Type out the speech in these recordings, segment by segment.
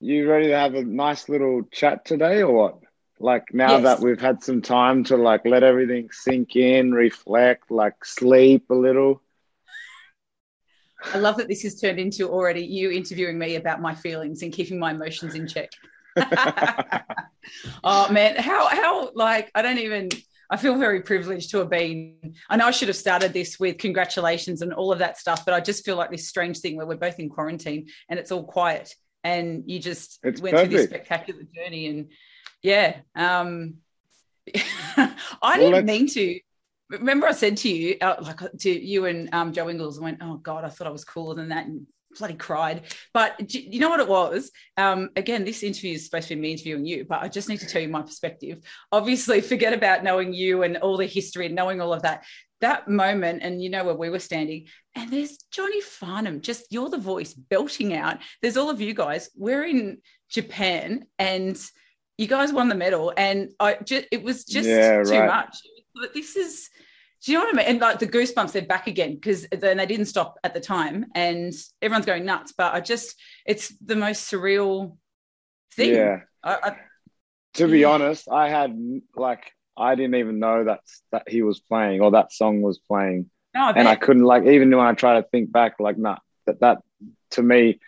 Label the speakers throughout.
Speaker 1: You ready to have a nice little chat today or what? Like now
Speaker 2: Yes.
Speaker 1: that we've had some time to like let everything sink in, reflect, like sleep a little.
Speaker 2: I love that this has turned into already you interviewing me about my feelings and keeping my emotions in check. oh man, how how like I don't even I feel very privileged to have been. I know I should have started this with congratulations and all of that stuff, but I just feel like this strange thing where we're both in quarantine and it's all quiet and you just
Speaker 1: It's
Speaker 2: went through this spectacular journey and yeah. Um I
Speaker 1: Well,
Speaker 2: didn't mean to remember I said to you, uh, like to you and um, Joe Ingles, I went, oh God, I thought I was cooler than that and bloody cried. But you know what it was? Um, again, this interview is supposed to be me interviewing you, but I just need to tell you my perspective. Obviously, forget about knowing you and all the history and knowing all of that. That moment, and you know where we were standing, and there's Johnny Farnham, just you're the voice belting out. There's all of you guys. We're in Japan and you guys won the medal, and I just it was just
Speaker 1: Yeah,
Speaker 2: too
Speaker 1: right.
Speaker 2: much. But this is, do you know what I mean? And like the goosebumps, they're back again because then they didn't stop at the time, and everyone's going nuts. But I just, it's the most surreal thing.
Speaker 1: Yeah.
Speaker 2: I, I,
Speaker 1: To be
Speaker 2: Yeah.
Speaker 1: honest, I had like I didn't even know that that he was playing or that song was playing.
Speaker 2: no, I
Speaker 1: and I couldn't like even when I try to think back, like nah, that that to me,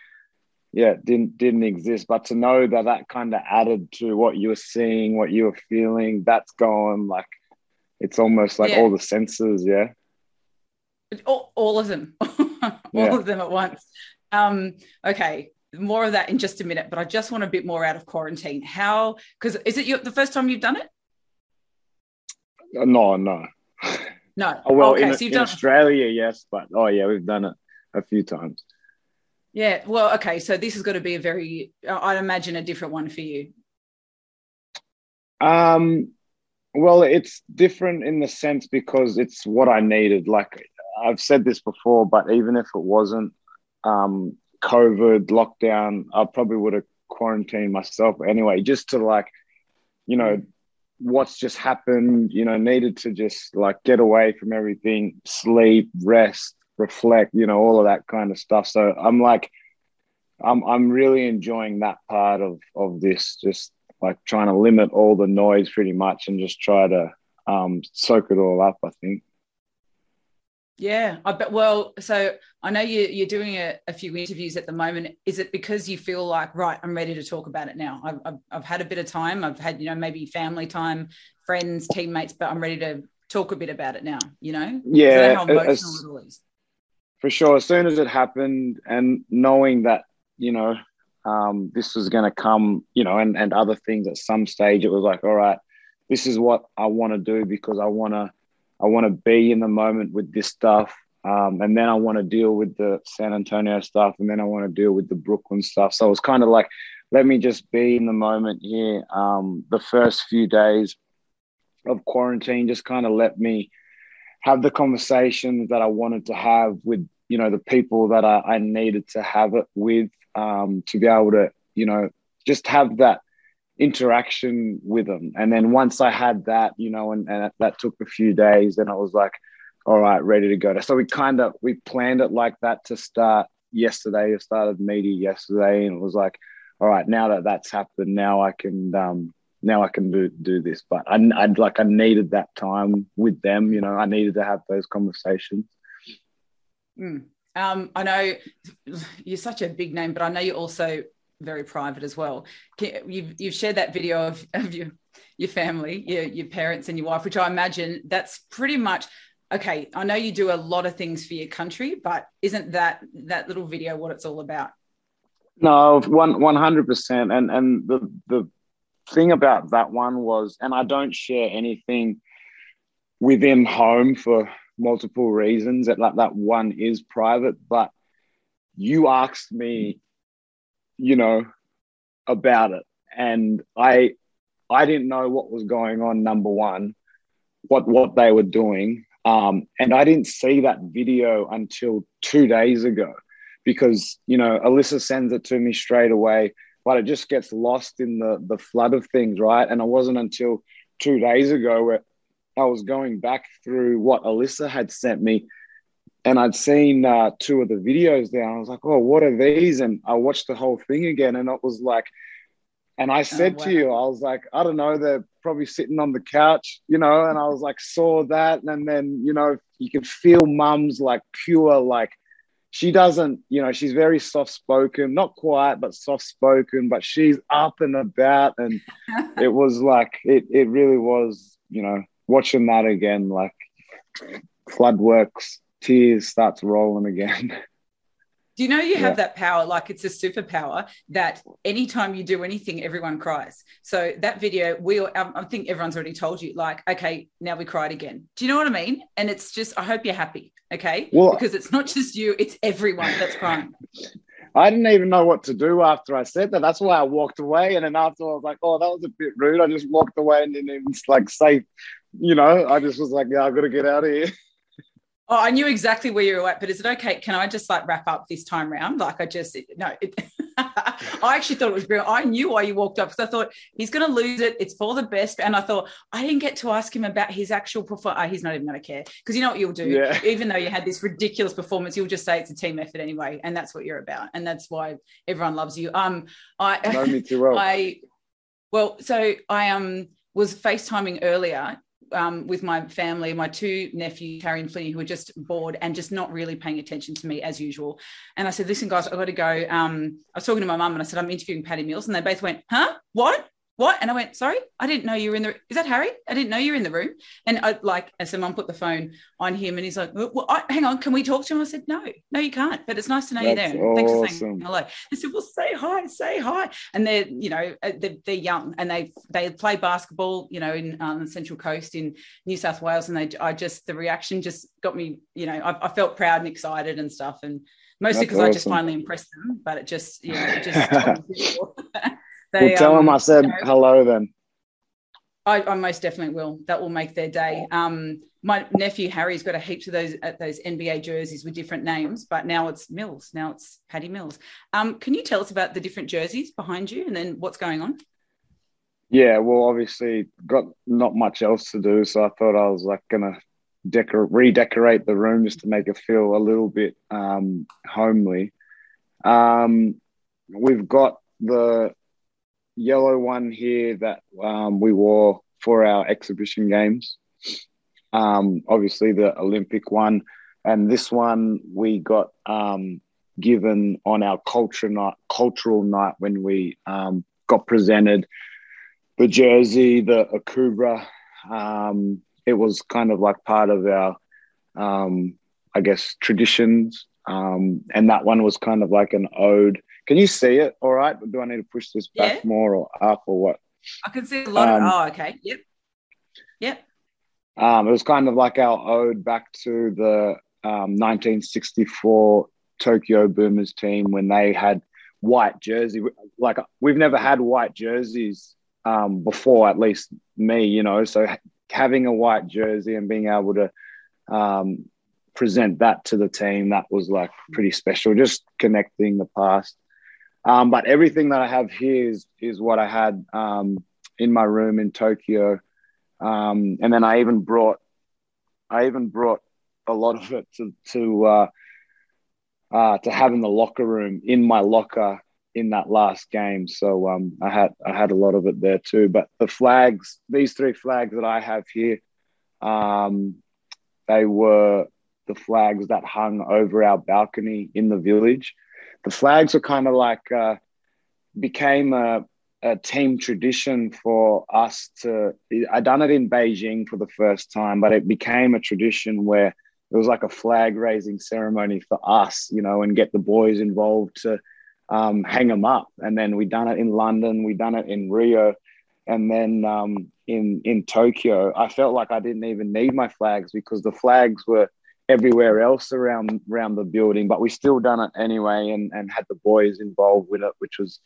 Speaker 1: yeah, didn't didn't exist. But to know that that kind of added to what you were seeing, what you were feeling, that's gone. Like it's almost like
Speaker 2: Yeah.
Speaker 1: all the senses. Yeah,
Speaker 2: all, all of them, all
Speaker 1: Yeah.
Speaker 2: of them at once. Um, okay, more of that in just a minute. But I just want a bit more out of quarantine. How? Because is it your, the first time you've done it?
Speaker 1: Uh, no, no.
Speaker 2: No.
Speaker 1: Oh well,
Speaker 2: okay,
Speaker 1: in,
Speaker 2: so
Speaker 1: in. Australia, yes, but oh yeah, we've done it a few times.
Speaker 2: Yeah. Well, okay. So this is going to be a very, I'd imagine, a different one for you.
Speaker 1: Um, well, it's different in the sense because it's what I needed. Like I've said this before, but even if it wasn't um, COVID lockdown, I probably would have quarantined myself anyway, just to like, you know, what's just happened. You know, needed to just like get away from everything, sleep, rest, reflect. You know, all of that kind of stuff. So I'm like, I'm I'm really enjoying that part of of this. Just like trying to limit all the noise pretty much and just try to um, soak it all up. I think.
Speaker 2: Yeah, I bet. Well, so I know you, you're doing a, a few interviews at the moment. Is it because you feel like, right, I'm ready to talk about it now? I've, I've, I've had a bit of time. I've had, you know, maybe family time, friends, teammates, but I'm ready to talk a bit about it now, you know?
Speaker 1: Yeah,
Speaker 2: how emotional
Speaker 1: as-
Speaker 2: it all is.
Speaker 1: for sure. As soon as it happened, and knowing that you know um, this was going to come, you know, and and other things at some stage, it was like, all right, this is what I want to do because I want to, I want to be in the moment with this stuff, um, and then I want to deal with the San Antonio stuff, and then I want to deal with the Brooklyn stuff. So it was kind of like, let me just be in the moment here. Um, the first few days of quarantine just kind of let me have the conversations that I wanted to have with you know the people that I, I needed to have it with um, to be able to you know just have that interaction with them and then once I had that you know and, and that took a few days then I was like all right ready to go so we kind of we planned it like that to start yesterday I started media yesterday and it was like all right now that that's happened now I can um, now I can do do this. But I, I'd like I needed that time with them. You know, I needed to have those conversations.
Speaker 2: Mm. Um, I know you're such a big name, but I know you're also very private as well. You've, you've shared that video of, of your, your family, your, your parents and your wife, which I imagine that's pretty much okay. I know you do a lot of things for your country, but isn't that that little video what it's all about?
Speaker 1: No, one one hundred percent. And and the the thing about that one was, and I don't share anything within home for multiple reasons. That like that one is private, but you asked me, you know, about it, and I I didn't know what was going on. Number one, what what they were doing, um, and I didn't see that video until two days ago because you know Alyssa sends it to me straight away, but it just gets lost in the the flood of things, right? And it wasn't until two days ago where I was going back through what Alyssa had sent me, and I'd seen uh, two of the videos there. I was like, "Oh, what are these?" And I watched the whole thing again, and it was like, and I said oh, wow. to you, I was like, I don't know, they're probably sitting on the couch, you know, and I was like, saw that, and then you know, you can feel Mum's like pure like she doesn't, you know, she's very soft spoken, not quiet, but soft spoken, but she's up and about. And it was like, it, it really was, you know, watching that again, like flood works, tears starts rolling again.
Speaker 2: Do you know you have yeah. that power? Like it's a superpower that anytime you do anything, everyone cries. So that video, we, um, I think everyone's already told you, like, okay, now we cried again. Do you know what I mean? And it's just, I hope you're happy. Okay. Well, because it's not just you, it's everyone that's crying.
Speaker 1: I didn't even know what to do after I said that. That's why I walked away. And then after I was like, oh, that was a bit rude. I just walked away and didn't even like say, you know, I just was like, yeah, I've got to get out of here.
Speaker 2: Oh, I knew exactly where you were at, but is it okay? Can I just like wrap up this time round? Like I just no, it, I actually thought it was brilliant. I knew why you walked up because I thought he's going to lose it. It's for the best, and I thought I didn't get to ask him about his actual performance. Oh, he's not even going to care because you know what you'll do. Yeah. Even though you had this ridiculous performance, you'll just say it's a team effort anyway, and that's what you're about, and that's why everyone loves you. Um, I
Speaker 1: know me too well.
Speaker 2: I well, so I um was FaceTiming earlier um, with my family, my two nephews, Harry and Flinny, who were just bored and just not really paying attention to me as usual. And I said, listen, guys, I've got to go. Um, I was talking to my mum and I said, I'm interviewing Patty Mills. And they both went, huh? What? What? And I went, sorry, I didn't know you were in the, is that Harry? I didn't know you were in the room. And I like, and so mum put the phone on him and he's like, well, I, hang on, can we talk to him? I said, no, no, you can't, but it's nice to know That's you're there. Thanks for saying hello. They said, well, say hi, say hi. And they're, you know, uh, they're, they're young and they, they play basketball, you know, in um, the Central Coast in New South Wales. And they, I just, the reaction just got me, you know, I, I felt proud and excited and stuff. And mostly because awesome. I just finally impressed them, but it just, you know, it just,
Speaker 1: they, well, tell um, them I said you know, hello then.
Speaker 2: I, I, most definitely will. That will make their day. Um, my nephew Harry's got a heap of those uh, those NBA jerseys with different names, but now it's Mills. Now it's Patty Mills. Um, can you tell us about the different jerseys behind you and then what's going on?
Speaker 1: Yeah, well, obviously got not much else to do, so I thought I was like gonna decor- redecorate the room just to make it feel a little bit um, homely. Um, we've got the yellow one here that um, we wore for our exhibition games. Um, obviously, the Olympic one, and this one we got um, given on our culture night, cultural night when we um, got presented the jersey, the Akubra. Um, it was kind of like part of our, um, I guess, traditions. and that one was kind of like an ode can you see it all right? Do I need to push this back yeah. more or up or what?
Speaker 2: I can see a lot um, of, oh, okay. Yep. Yep.
Speaker 1: Um, it was kind of like our ode back to the um, 1964 Tokyo Boomers team when they had white jersey. Like we've never had white jerseys um, before, at least me, you know. So having a white jersey and being able to um, present that to the team, that was like pretty special. Just connecting the past um, but everything that I have here is is what I had um, in my room in Tokyo, um, and then I even brought I even brought a lot of it to to uh, uh, to have in the locker room in my locker in that last game. So um, I had I had a lot of it there too. But the flags, these three flags that I have here, um, they were the flags that hung over our balcony in the village the flags were kind of like uh, became a, a team tradition for us to. I done it in Beijing for the first time, but it became a tradition where it was like a flag raising ceremony for us, you know, and get the boys involved to um, hang them up. And then we done it in London, we done it in Rio, and then um, in in Tokyo. I felt like I didn't even need my flags because the flags were everywhere else around around the building, but we still done it anyway and, and had the boys involved with it, which was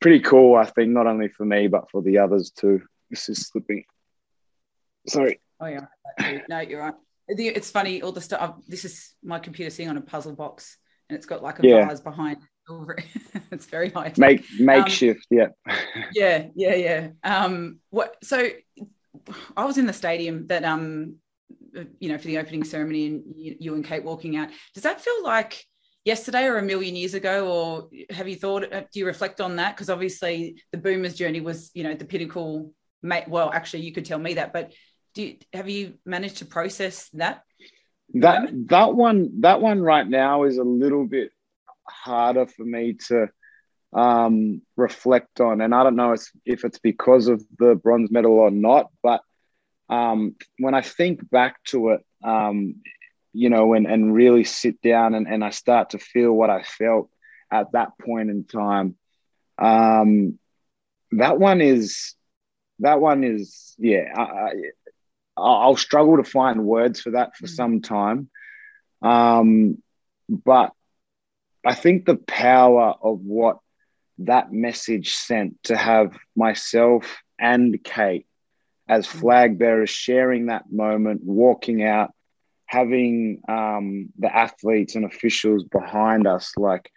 Speaker 1: pretty cool, I think, not only for me, but for the others too. This is slipping. Sorry.
Speaker 2: Oh, yeah. No, you're right. It's funny, all the stuff. This is my computer sitting on a puzzle box and it's got like a yeah. vase behind it. it's very high.
Speaker 1: Make makeshift, um,
Speaker 2: yeah. yeah, yeah, yeah. Um, what? So, I was in the stadium that um, you know, for the opening ceremony, and you, you and Cate walking out. Does that feel like yesterday or a million years ago, or have you thought? Uh, do you reflect on that? Because obviously, the Boomers' journey was, you know, the pinnacle. Well, actually, you could tell me that, but do you, have you managed to process that?
Speaker 1: That moment? that one that one right now is a little bit harder for me to um, reflect on. And I don't know if it's because of the bronze medal or not, but um, when I think back to it, um, you know, and, and really sit down and, and I start to feel what I felt at that point in time, um, that one is, that one is, yeah, I, I, will struggle to find words for that for mm-hmm. some time. Um, but I think the power of what that message sent to have myself and Cate as mm. flag bearers sharing that moment, walking out, having um, the athletes and officials behind us, like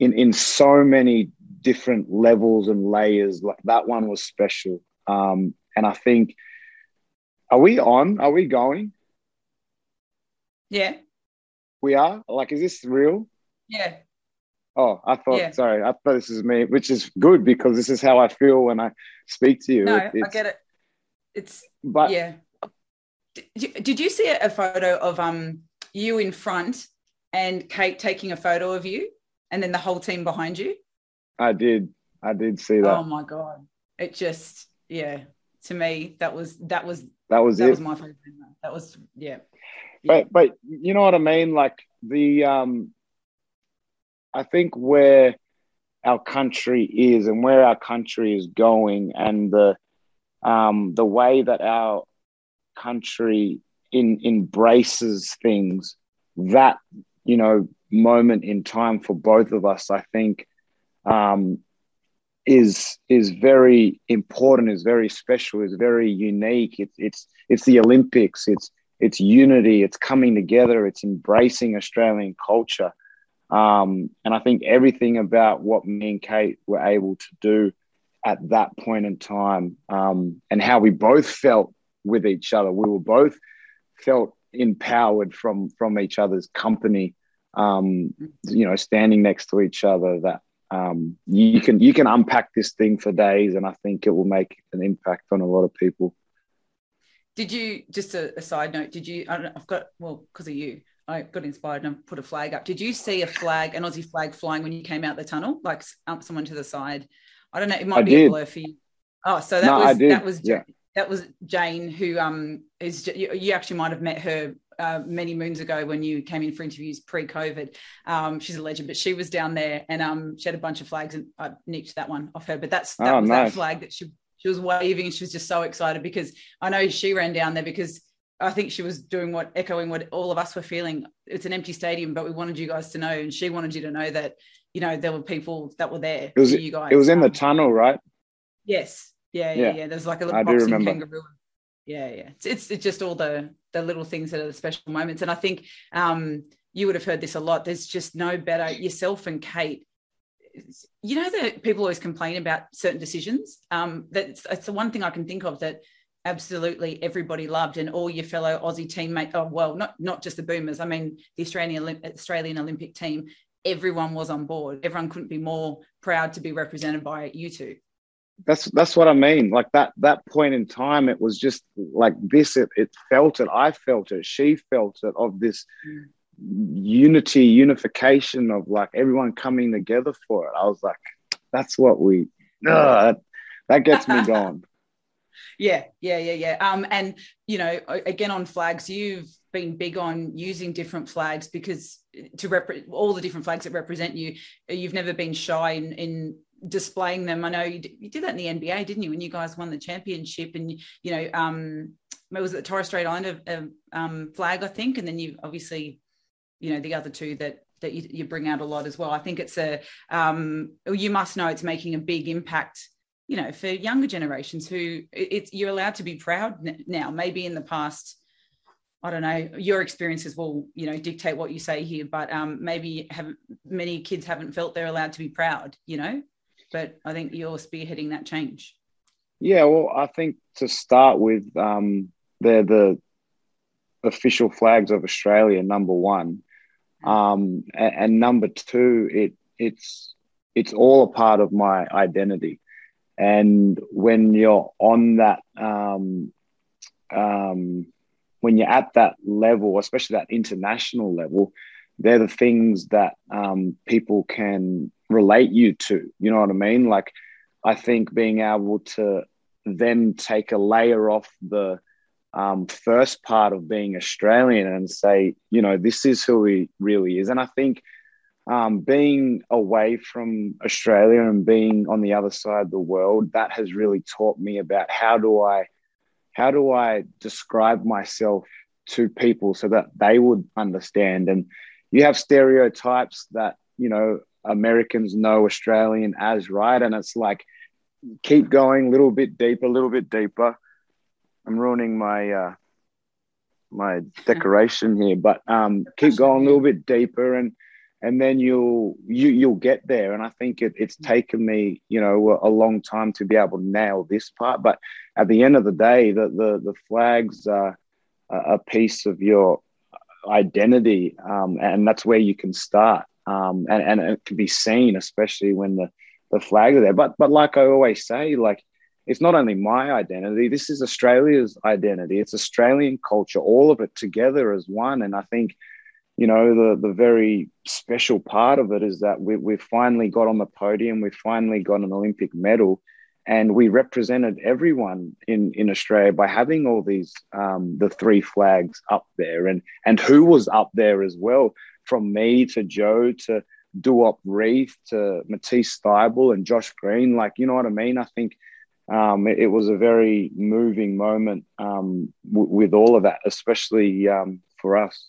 Speaker 1: in in so many different levels and layers. Like that one was special, um, and I think. Are we on? Are we going?
Speaker 2: Yeah.
Speaker 1: We are? Like, is this real?
Speaker 2: Yeah.
Speaker 1: Oh, I thought, yeah. sorry, I thought this is me, which is good because this is how I feel when I speak to you.
Speaker 2: No, it, I get it. It's, but yeah. Did, did you see a photo of um you in front and Cate taking a photo of you and then the whole team behind you?
Speaker 1: I did. I did see that.
Speaker 2: Oh my God. It just, yeah, to me, that was, that was,
Speaker 1: that was
Speaker 2: that
Speaker 1: it.
Speaker 2: was my favorite. That was, yeah.
Speaker 1: yeah. But, but you know what I mean? Like the, um, I think where our country is and where our country is going and the um, the way that our country in, embraces things that you know moment in time for both of us I think um, is is very important is very special is very unique. It's it's it's the Olympics. It's it's unity. It's coming together. It's embracing Australian culture. Um, and I think everything about what me and Cate were able to do at that point in time um, and how we both felt with each other, we were both felt empowered from from each other's company. Um, you know, standing next to each other. That um, you can you can unpack this thing for days, and I think it will make an impact on a lot of people.
Speaker 2: Did you just a, a side note? Did you? I don't know, I've got well because of you. I got inspired and put a flag up. Did you see a flag, an Aussie flag flying when you came out the tunnel, like um, someone to the side? I don't know. It might I be did. a blur for you. Oh, so that no, was that was yeah. that was Jane who um is you, you actually might have met her uh, many moons ago when you came in for interviews pre-COVID. Um, she's a legend, but she was down there and um, she had a bunch of flags, and I nicked that one off her. But that's that oh, was nice. that flag that she she was waving, and she was just so excited because I know she ran down there because I think she was doing what echoing what all of us were feeling. It's an empty stadium, but we wanted you guys to know, and she wanted you to know that you know there were people that were there.
Speaker 1: It was
Speaker 2: you
Speaker 1: guys. It was in the tunnel, right?
Speaker 2: Yes. Yeah, yeah, yeah. yeah. There's like a little I boxing kangaroo. Yeah, yeah. It's, it's it's just all the the little things that are the special moments, and I think um, you would have heard this a lot. There's just no better yourself and Kate you know that people always complain about certain decisions. Um, that's, that's the one thing I can think of that absolutely everybody loved and all your fellow Aussie teammates oh well not not just the boomers I mean the Australian Australian Olympic team everyone was on board. Everyone couldn't be more proud to be represented by you two.
Speaker 1: That's that's what I mean. Like that that point in time it was just like this it, it felt it I felt it she felt it of this mm. unity unification of like everyone coming together for it. I was like that's what we uh, that gets me going
Speaker 2: yeah, yeah, yeah, yeah. Um, and you know, again on flags, you've been big on using different flags because to rep all the different flags that represent you, you've never been shy in, in displaying them. I know you did, you did that in the NBA, didn't you? When you guys won the championship, and you know, um, was it the Torres Strait Islander um, flag, I think, and then you obviously, you know, the other two that that you, you bring out a lot as well. I think it's a um, you must know it's making a big impact. You know, for younger generations who it's you're allowed to be proud now. Maybe in the past, I don't know. Your experiences will, you know, dictate what you say here, but um, maybe have many kids haven't felt they're allowed to be proud. You know, but I think you're spearheading that change.
Speaker 1: Yeah, well, I think to start with, um, they're the official flags of Australia. Number one, um, and, and, number two, it it's it's all a part of my identity. And when you're on that, um, um, when you're at that level, especially that international level, they're the things that um, people can relate you to. You know what I mean? Like, I think being able to then take a layer off the um, first part of being Australian and say, you know, this is who he really is. And I think um, being away from Australia and being on the other side of the world, that has really taught me about how do I, how do I describe myself to people so that they would understand. And you have stereotypes that you know Americans know Australian as, right? And it's like keep going, a little bit deeper, a little bit deeper I'm ruining my uh, my decoration here, but um, keep going a little bit deeper, and and then you'll you you'll get there. And I think it, it's taken me, you know, a, a, long time to be able to nail this part. But at the end of the day, the the, the flags are a piece of your identity, um, and that's where you can start. Um, and, and it can be seen, especially when the the flag are there. But but like I always say, like it's not only my identity, this is Australia's identity. It's Australian culture, all of it together as one. And I think, you know, the, the very special part of it is that we, we finally got on the podium, we finally got an Olympic medal, and we represented everyone in, in Australia by having all these, um, the three flags up there and, and who was up there as well, from me to Joe to Duop Reath to Matisse Thybulle and Josh Green. Like, you know what I mean? I think – um, it, it, was a very moving moment um, w- with all of that, especially um, for us.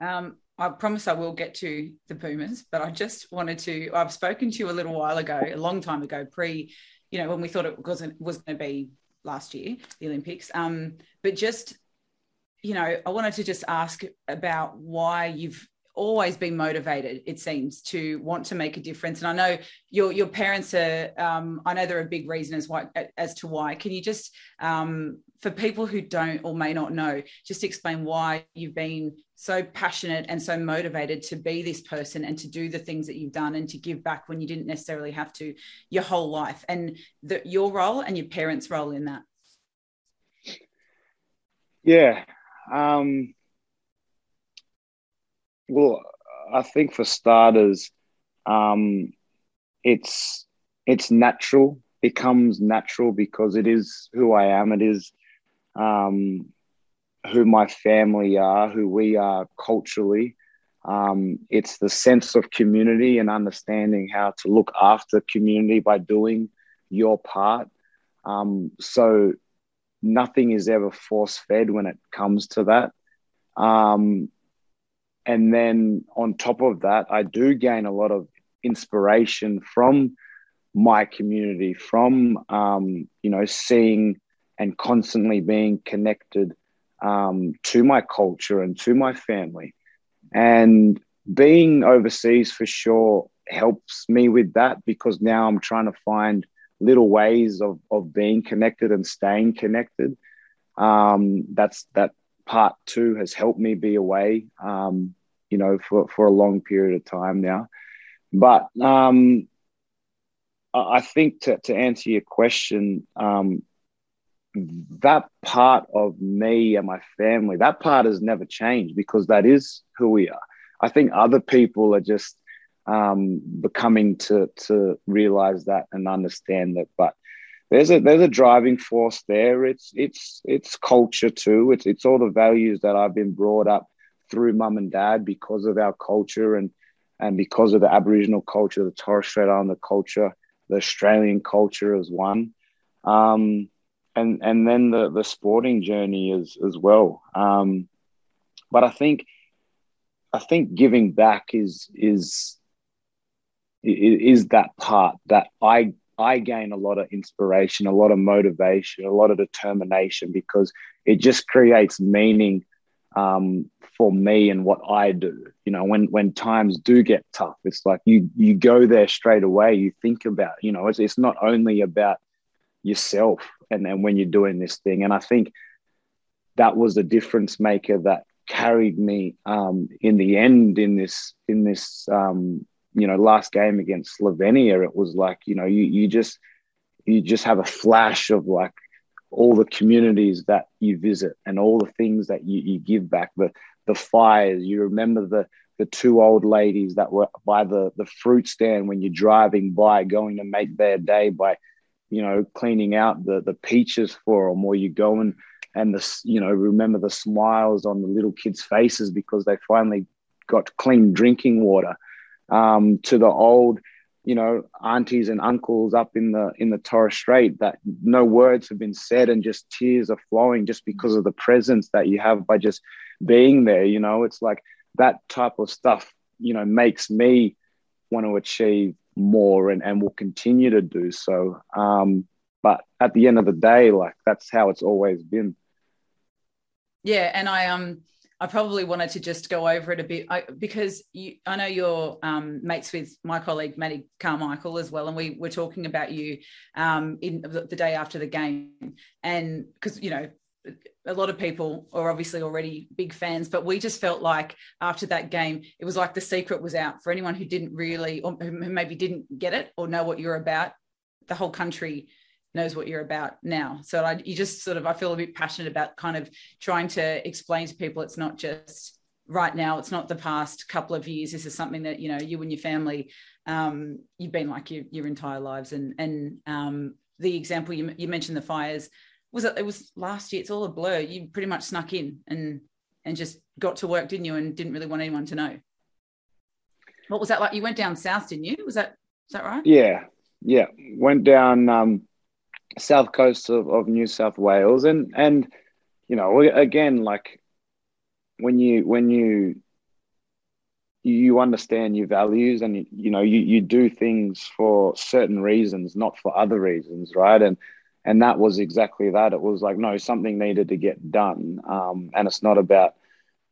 Speaker 2: Um, I promise I will get to the Boomers, but I just wanted to. I've spoken to you a little while ago, a long time ago, pre, you know, when we thought it wasn't was going to be last year, the Olympics. Um, but just you know, I wanted to just ask about why you've always been motivated it seems to want to make a difference. And i know your your parents are um, i know they're a big reason as why as to why. Can you just um, for people who don't or may not know just explain why you've been so passionate and so motivated to be this person and to do the things that you've done and to give back when you didn't necessarily have to your whole life and the, your role and your parents role in that?
Speaker 1: Yeah um, well, I think for starters, um, it's it's natural. It comes natural because it is who I am. It is um, who my family are, who we are culturally. Um, it's the sense of community and understanding how to look after community by doing your part. Um, so nothing is ever force fed when it comes to that. And then on top of that, I do gain a lot of inspiration from my community, from um, you know seeing and constantly being connected um, to my culture and to my family, and being overseas for sure helps me with that because now I'm trying to find little ways of, of being connected and staying connected. Um, that's that part two has helped me be away, um, you know, for, for a long period of time now. But um, I think to, to answer your question, um, that part of me and my family, that part has never changed because that is who we are. I think other people are just um, becoming to to realize that and understand that. But there's a there's a driving force there. It's it's it's culture too. It's it's all the values that I've been brought up through mum and dad because of our culture and and because of the Aboriginal culture, the Torres Strait Islander culture, the Australian culture as one. Um, and and then the the sporting journey as as well. Um, but I think I think giving back is is is that part that I I gain a lot of inspiration, a lot of motivation, a lot of determination because it just creates meaning um, for me and what I do. You know, when when times do get tough, it's like you you go there straight away. You think about, you know, it's it's not only about yourself and then when you're doing this thing. And I think that was the difference maker that carried me um, in the end in this in this um, you know last game against Slovenia. It was like you know you you just you just have a flash of like all the communities that you visit and all the things that you, you give back the the fires you remember the the two old ladies that were by the the fruit stand when you're driving by going to make their day by you know, cleaning out the the peaches for them, or you go and and the you know remember the smiles on the little kids' faces because they finally got clean drinking water. Um, to the old, you know, aunties and uncles up in the in the Torres Strait that no words have been said and just tears are flowing just because of the presence that you have by just being there. You know, it's like that type of stuff. You know, makes me want to achieve more and, and will continue to do so. Um, but at the end of the day, like that's how it's always been.
Speaker 2: Yeah, and I um I probably wanted to just go over it a bit I, because you, I know you're um, mates with my colleague Maddie Carmichael as well, and we were talking about you um, in the, the day after the game, and because you know a lot of people are obviously already big fans, but we just felt like after that game, it was like the secret was out for anyone who didn't really, or who maybe didn't get it or know what you're about. The whole country knows what you're about now. So I, you just sort of, I feel a bit passionate about kind of trying to explain to people it's not just right now, it's not the past couple of years. This is something that, you know, you and your family, um, you've been like your, your entire lives. And, and um, the example you, you mentioned the fires, was it, it was last year. It's all a blur. You pretty much snuck in and and just got to work, didn't you? And didn't really want anyone to know. What was that like? You went down south, didn't you? Was that is that right?
Speaker 1: Yeah, yeah. Went down um, south coast of, of New South Wales, and and you know again like when you when you you understand your values and you, you know you, you do things for certain reasons not for other reasons right and and that was exactly that. It was like, no, something needed to get done, um, and it's not about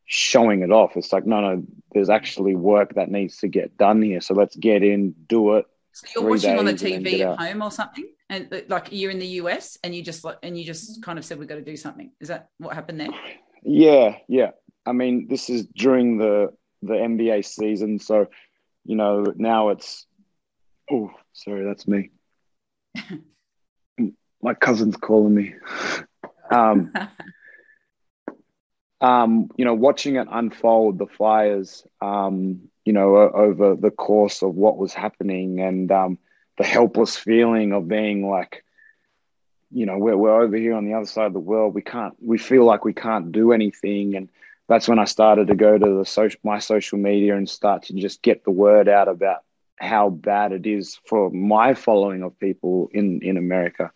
Speaker 1: showing it off. It's like, no, no, there's actually work that needs to get done here. So let's get in, do it.
Speaker 2: So you're watching on the TV at home or something, and uh, like you're in the US, and you just like, and you just kind of said we've got to do something. Is that what happened there?
Speaker 1: Yeah, yeah. I mean, this is during the the NBA season, so you know now it's. Oh, sorry, that's me. my cousin's calling me. Um, um, you know, watching it unfold, the fires, um, you know, over the course of what was happening and um, the helpless feeling of being like, you know, we're, we're over here on the other side of the world. We can't, we feel like we can't do anything. And that's when I started to go to the social, my social media and start to just get the word out about how bad it is for my following of people in, in America.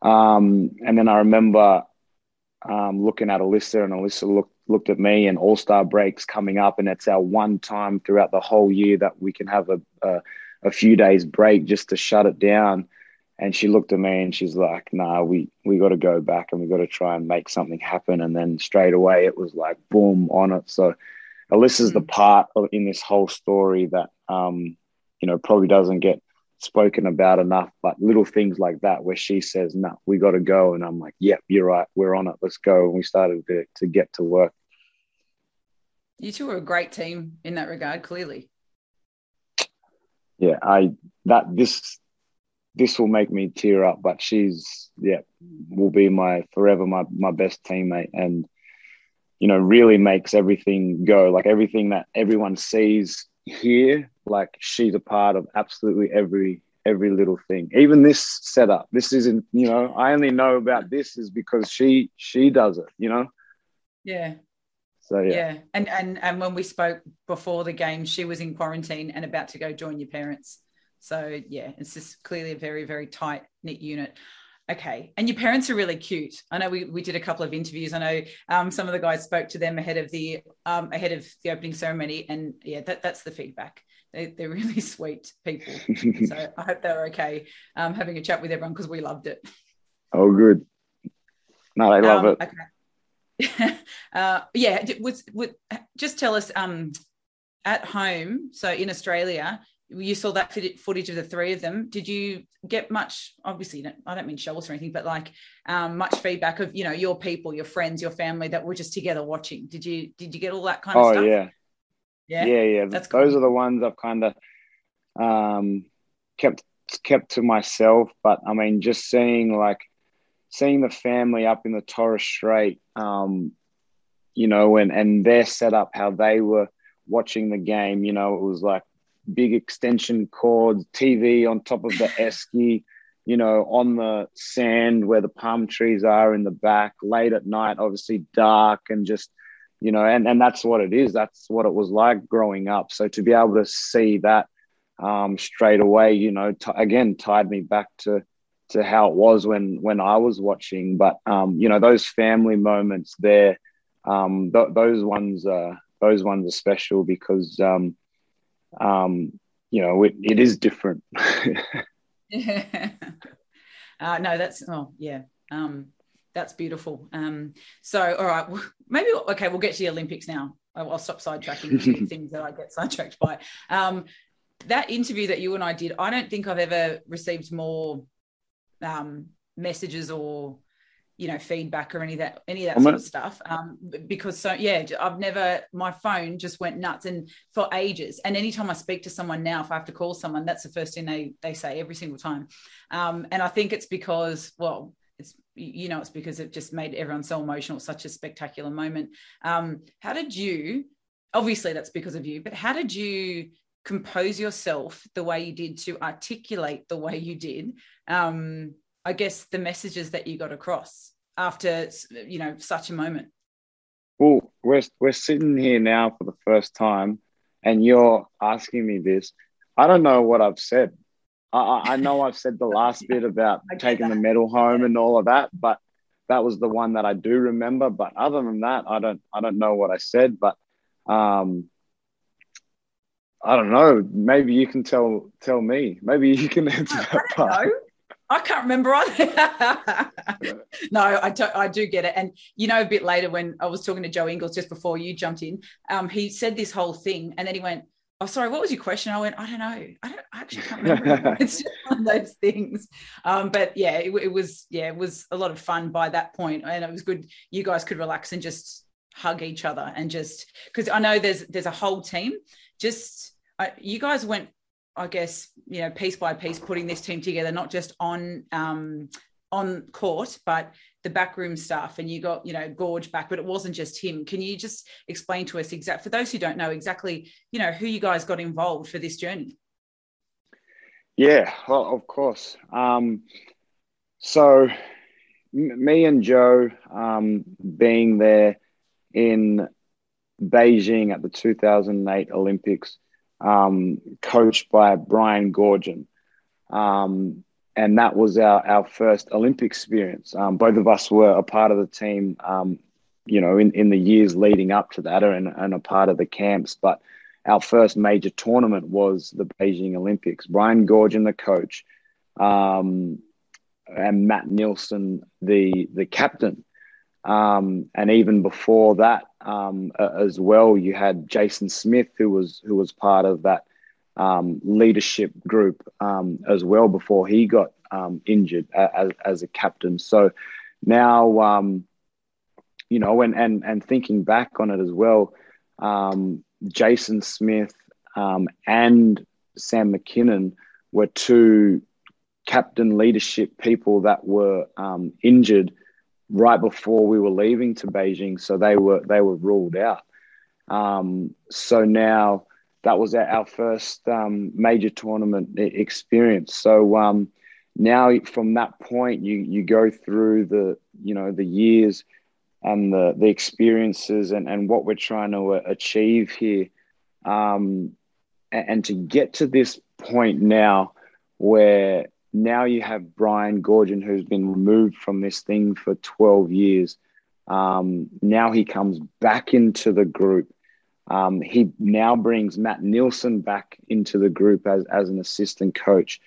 Speaker 1: Um, and then I remember um, looking at Alyssa, and Alyssa looked looked at me, and All Star breaks coming up, and it's our one time throughout the whole year that we can have a, a, a few days break just to shut it down. And she looked at me and she's like, "Nah, we we got to go back and we got to try and make something happen." And then straight away it was like boom on it. So Alyssa's the part of, in this whole story that um, you know probably doesn't get spoken about enough, but little things like that where she says, "No, we got to go," and I'm like, "Yep, you're right. We're on it. Let's go." And we started to, to get to work.
Speaker 2: You two are a great team in that regard, clearly.
Speaker 1: Yeah, I that this this will make me tear up. But she's yeah, will be my forever my my best teammate, and you know really makes everything go. Like everything that everyone sees here, like she's a part of absolutely every every little thing. Even this setup, this isn't you know I only know about this is because she she does it. You know.
Speaker 2: Yeah.
Speaker 1: So yeah.
Speaker 2: yeah. And and and when we spoke before the game, she was in quarantine and about to go join your parents. So yeah, it's just clearly a very, very tight knit unit. Okay. And your parents are really cute. I know we, we did a couple of interviews. I know um, some of the guys spoke to them ahead of the um, ahead of the opening ceremony. And yeah, that, that's the feedback. They, they're really sweet people. so I hope they're okay um, having a chat with everyone because we loved it.
Speaker 1: Oh, good. No, I love
Speaker 2: Um,
Speaker 1: it.
Speaker 2: Okay. uh, yeah, was, would just tell us um, at home. So in Australia, you saw that footage- of the three of them. Did you get much? Obviously, I don't mean shows or anything, but like um, much feedback of you know your people, your friends, your family that were just together watching. Did you did you get all that kind of
Speaker 1: Oh
Speaker 2: stuff?
Speaker 1: yeah.
Speaker 2: yeah,
Speaker 1: yeah, yeah.
Speaker 2: That's
Speaker 1: Those are the ones I've kind of um, kept kept to myself. But I mean, just seeing like seeing the family up in the Torres Strait, um, you know, and and their setup, how they were watching the game. You know, it was like big extension cords, TV on top of the esky. You know, on the sand where the palm trees are in the back, late at night, obviously dark and just you know, and, and that's what it is. That's what it was like growing up. So to be able to see that um, straight away, you know, t- again, tied me back to to how it was when when I was watching. But um, you know, those family moments there, um, th- those ones are those ones are special because um, um, you know it, it is different.
Speaker 2: Yeah. uh, no, that's oh yeah. Um, that's beautiful. Um, so all right, maybe okay, we'll get to the Olympics now. I'll, stop sidetracking things that I get sidetracked by. Um, that interview that you and I did, I don't think I've ever received more um, messages or you know feedback or any of that any of that
Speaker 1: I'm
Speaker 2: sort
Speaker 1: gonna-
Speaker 2: of stuff um because so yeah i've never my phone just went nuts and for ages. And anytime i speak to someone now if i have to call someone that's the first thing they they say every single time. Um and i think it's because well it's you know it's because it just made everyone so emotional such a spectacular moment. Um how did you obviously that's because of you but how did you compose yourself the way you did to articulate the way you did um I guess the messages that you got across after you know such a moment.
Speaker 1: well, we're we're sitting here now for the first time, and you're asking me this. I don't know what I've said. I, I know I've said the last bit about taking the
Speaker 2: that.
Speaker 1: medal home and all of that, but that was the one that I do remember. But other than that, I don't I don't know what I said. But um, I don't know. Maybe you can tell tell me. Maybe you can answer that part.
Speaker 2: No, I can't remember either. no, I, to- I do get it. And you know, a bit later when I was talking to Joe Ingles just before you jumped in, um, he said this whole thing, and then he went, "Oh, sorry, what was your question?" I went, "I don't know. I don't. I actually can't remember. it's just one of those things." Um, but yeah, it, it was yeah, it was a lot of fun by that point, and it was good. You guys could relax and just hug each other and just because I know there's there's a whole team. Just uh, you guys went I guess you know piece by piece putting this team together, not just on um, on court, but the backroom stuff. And you got you know Goorj back, but it wasn't just him. Can you just explain to us exact for those who don't know exactly you know who you guys got involved for this journey?
Speaker 1: Yeah, well, of course. Um, so, m- me and Joe um, being there in Beijing at the 2008 Olympics, um, coached by Brian Goorjian. Um, and that was our, our first Olympic experience. Um, both of us were a part of the team, um, you know, in, in the years leading up to that and, and a part of the camps. But our first major tournament was the Beijing Olympics. Brian Goorjian, the coach, um, and Matt Nielsen, the the captain. Um, and even before that, um, as well, you had Jason Smith, who was who was part of that um, leadership group um, as well before he got um, injured as, as a captain. So now, um, you know, and and and thinking back on it as well, um, Jason Smith and Sam Mackinnon were two captain leadership people that were injured right before we were leaving to Beijing, so they were they were ruled out. Um, so now that was our first um, major tournament experience. So um, now from that point, you you go through the you know the years and the the experiences and and what we're trying to achieve here, um, and, and to get to this point now where now you have Brian Goorjian, who's been removed from this thing for 12 years. Um, now he comes back into the group. Um, he now brings Matt Nielsen back into the group as, as an assistant coach.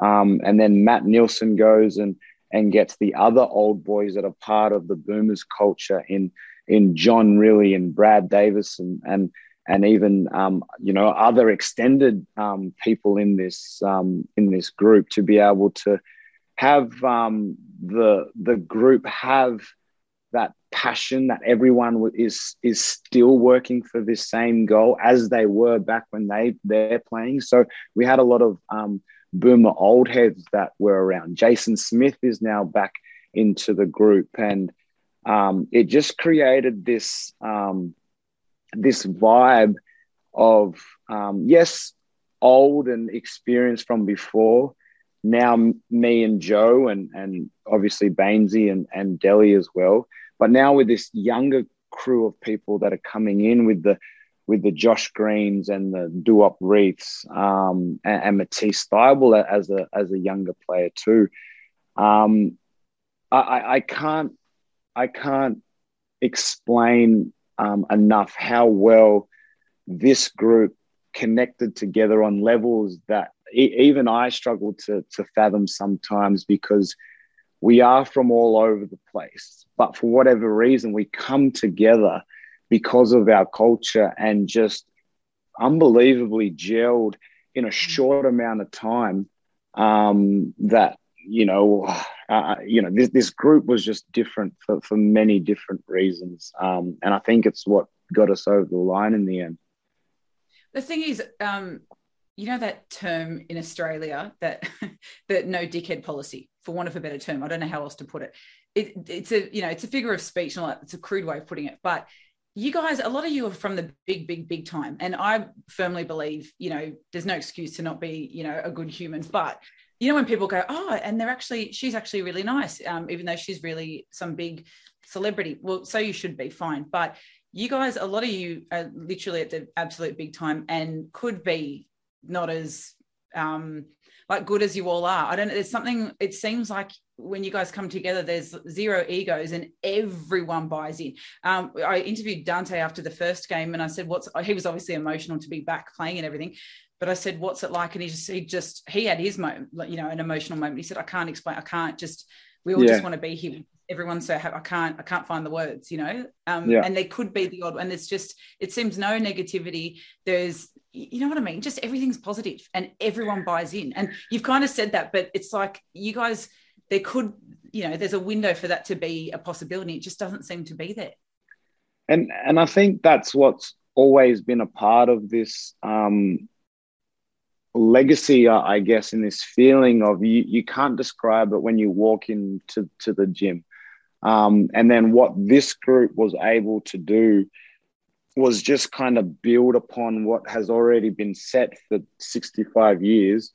Speaker 1: Um, and then Matt Nielsen goes and, and gets the other old boys that are part of the Boomers culture in, in John Rillie and Brad Davis and, and and even um, you know other extended um, people in this um, in this group to be able to have um, the the group have that passion that everyone is is still working for this same goal as they were back when they they're playing. So we had a lot of um, boomer old heads that were around. Jason Smith is now back into the group, and um, it just created this um, this vibe of um, yes, old and experienced from before. Now me and Joe and and obviously Bainesy and and Delly as well. But now with this younger crew of people that are coming in with the with the Josh Greens and the Duop Reaths um, and, and Matisse Thybulle as a as a younger player too. Um, I, I can't I can't explain um, enough how well this group connected together on levels that e- even I struggle to, to fathom sometimes because we are from all over the place. But for whatever reason, we come together because of our culture and just unbelievably gelled in a short amount of time um, that you know, uh, you know, this, this group was just different for, for many different reasons. Um, and I think it's what got us over the line in the end.
Speaker 2: The thing is, um, you know that term in Australia that that no dickhead policy, for want of a better term. I don't know how else to put it. it it's a you know it's a figure of speech and it's a crude way of putting it, but you guys, a lot of you are from the big, big, big time. And I firmly believe, you know, there's no excuse to not be, you know, a good human. But you know when people go oh and they're actually she's actually really nice um, even though she's really some big celebrity. Well so you should be fine. But you guys a lot of you are literally at the absolute big time and could be not as um, like good as you all are. I don't know there's something it seems like when you guys come together there's zero egos and everyone buys in. Um, i interviewed dante after the first game and i said what's he was obviously emotional to be back playing and everything but I said, "What's it like?" And he just he just he had his moment, you know, an emotional moment. He said, "I can't explain. I can't just. We all yeah. just want to be here. Everyone's so happy. I can't. I can't find the words, you know. Um, yeah. And there could be the odd, and it's just it seems no negativity. There's you know what I mean. Just everything's positive, and everyone buys in. And you've kind of said that, but it's like you guys. There could, you know, there's a window for that to be a possibility. It just doesn't seem to be there.
Speaker 1: And and I think that's what's always been a part of this um, legacy, I guess, in this feeling of you, you can't describe it when you walk into to the gym. Um, and then what this group was able to do was just kind of build upon what has already been set for 65 years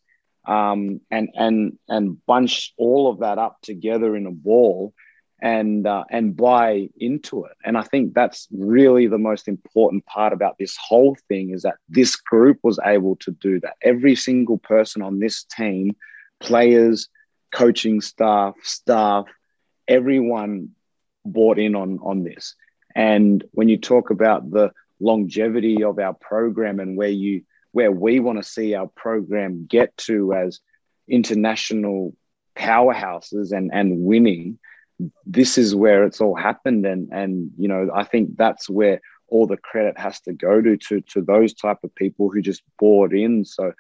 Speaker 1: um, and and and bunch all of that up together in a ball and uh, and buy into it. And I think that's really the most important part about this whole thing is that this group was able to do that. Every single person on this team, players, coaching staff, staff, everyone bought in on on this. And when you talk about the longevity of our program and where you where we want to see our program get to as international powerhouses and and winning this is where it's all happened and and you know i think that's where all the credit has to go to to to those type of people who just bought in so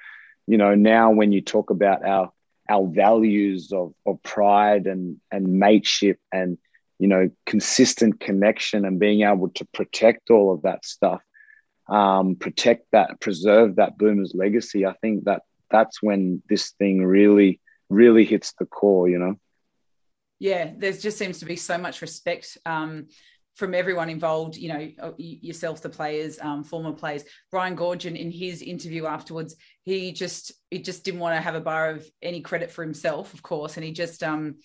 Speaker 1: you know now when you talk about our our values of of pride and and mateship and you know consistent connection and being able to protect all of that stuff um, protect that preserve that boomers legacy i think that that's when this thing really really hits the core, you know.
Speaker 2: Yeah, there just seems to be so much respect um, from everyone involved. You know, uh, yourself, the players, um, former players. Brian Goorjian, in his interview afterwards, he just he just didn't want to have a bar of any credit for himself, of course, and he just um,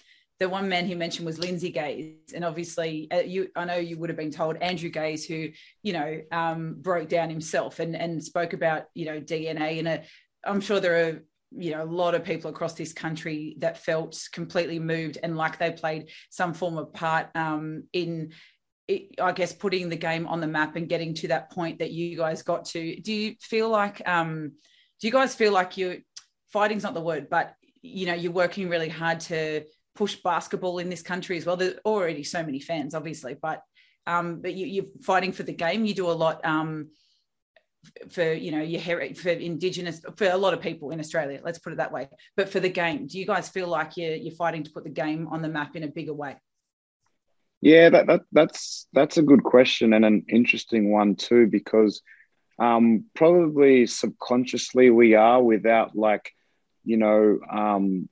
Speaker 2: the one man he mentioned was Lindsay Gaze, and obviously, uh, you I know you would have been told Andrew Gaze, who you know um, broke down himself and and spoke about you know DNA, and a, I'm sure there are you know a lot of people across this country that felt completely moved and like they played some form of part um, in I guess putting the game on the map and getting to that point that you guys got to. Do you feel like um, do you guys feel like you're fighting's not the word, but you know you're working really hard to push basketball in this country as well. There's already so many fans, obviously, but um, but you, are fighting for the game. You do a lot um, for you know your heritage for indigenous for a lot of people in Australia. Let's put it that way. But for the game, do you guys feel like you're you're fighting to put the game on the map in a bigger way?
Speaker 1: Yeah, that, that that's that's a good question and an interesting one too because um, probably subconsciously we are without like you know um,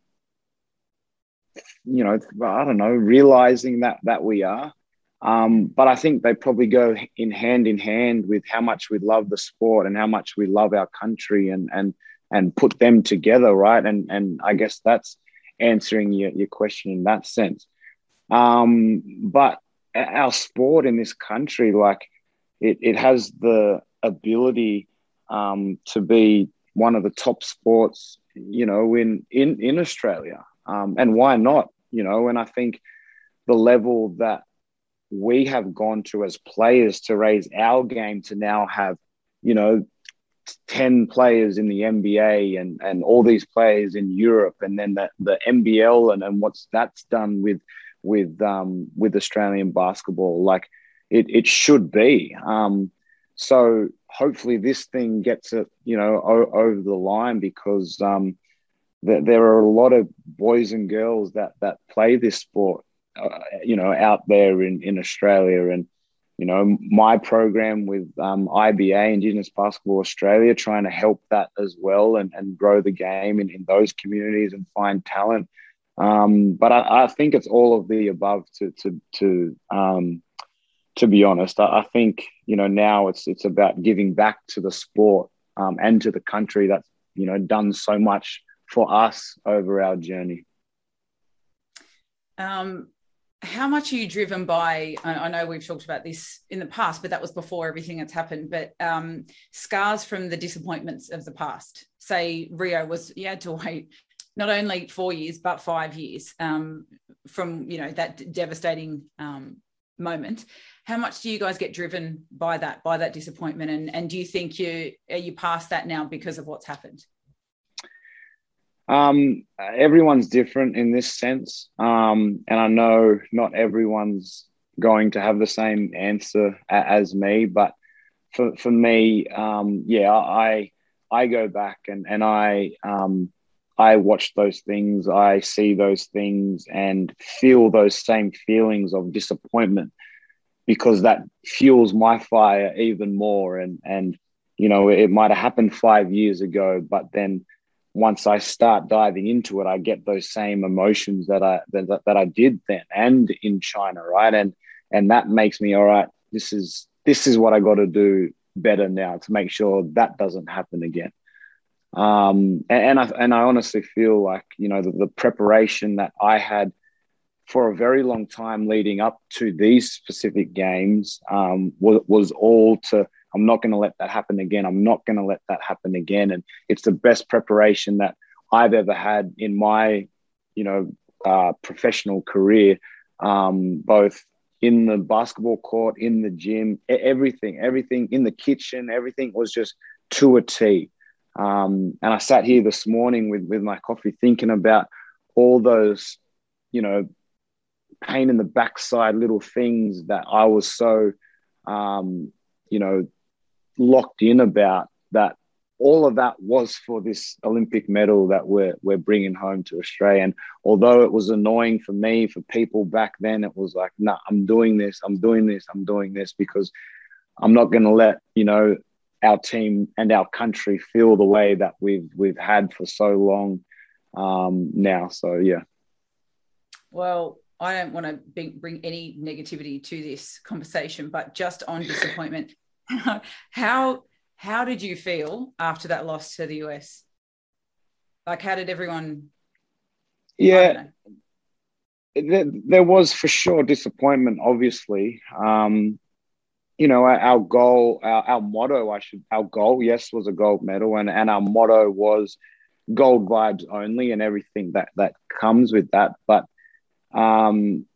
Speaker 1: you know, I don't know, realizing that that we are. Um, but I think they probably go in hand in hand with how much we love the sport and how much we love our country and and and put them together, right? And and I guess that's answering your, your question in that sense. Um, but our sport in this country, like it, it has the ability um, to be one of the top sports, you know, in in in Australia. Um, and why not? You know, and I think the level that we have gone to as players to raise our game to now have, you know, 10 players in the NBA and, and all these players in Europe and then the, the NBL and, and what's that's done with with um, with Australian basketball. Like it, it should be. Um, so hopefully this thing gets it, you know, o- over the line because um, there, there are a lot of boys and girls that that play this sport, uh, you know, out there in in Australia and. You know, my program with um, IBA, Indigenous Basketball Australia, trying to help that as well and, and grow the game in, in those communities and find talent. Um, but I, I, think it's all of the above. To to to um, to be honest, I, I, think you know now it's it's about giving back to the sport um, and to the country that's you know done so much for us over our journey.
Speaker 2: Um, how much are you driven by? I know we've talked about this in the past, but that was before everything that's happened. But um, scars from the disappointments of the past. Say Rio was you had to wait not only four years but five years um, from you know that devastating um, moment. How much do you guys get driven by that by that disappointment? And and do you think you are you past that now because of what's happened?
Speaker 1: Um, everyone's different in this sense. Um, and I know not everyone's going to have the same answer as me, but for, for me, um, yeah, I, I go back and, and I, um, I watch those things, I see those things and feel those same feelings of disappointment because that fuels my fire even more. And, and, you know, it might have happened five years ago, but then once I start diving into it, I get those same emotions that I that, that I did then and in China, right? And and that makes me all right. This is this is what I got to do better now to make sure that doesn't happen again. Um, and, and I and I honestly feel like you know the, the preparation that I had for a very long time leading up to these specific games um, was, was all to I'm not going to let that happen again. I'm not going to let that happen again. And it's the best preparation that I've ever had in my, you know, uh, professional career, um, both in the basketball court, in the gym, everything, everything in the kitchen, everything was just to a T. Um, and I sat here this morning with, with my coffee thinking about all those, you know, pain in the backside little things that I was so, um, you know, locked in about that all of that was for this Olympic medal that we're we're bringing home to Australia. And although it was annoying for me, for people back then, it was like, no, nah, I'm doing this, I'm doing this, I'm doing this because I'm not going to let you know our team and our country feel the way that we've we've had for so long. um, now. So yeah.
Speaker 2: Well, I don't want to bring any negativity to this conversation, but just on disappointment, how how did you feel after that loss to the US? Like, how did everyone?
Speaker 1: Yeah, there, there, was for sure disappointment. Obviously, um, you know, our, our goal, our, our, motto, I should, our goal, yes, was a gold medal, and and our motto was gold vibes only, and everything that that comes with that. But um,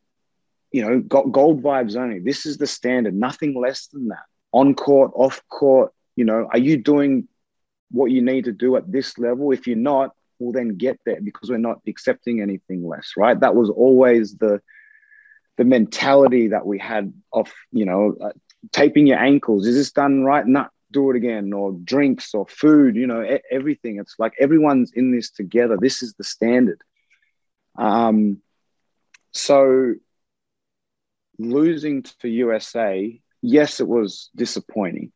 Speaker 1: you know, gold vibes only. This is the standard, nothing less than that. On court, off court, you know, are you doing what you need to do at this level? If you're not, we'll then get there because we're not accepting anything less, right? That was always the the mentality that we had of, you know, uh, taping your ankles. Is this done right? Not do it again. Or drinks or food. You know, everything. It's like everyone's in this together. This is the standard. Um, so losing to USA, yes, it was disappointing.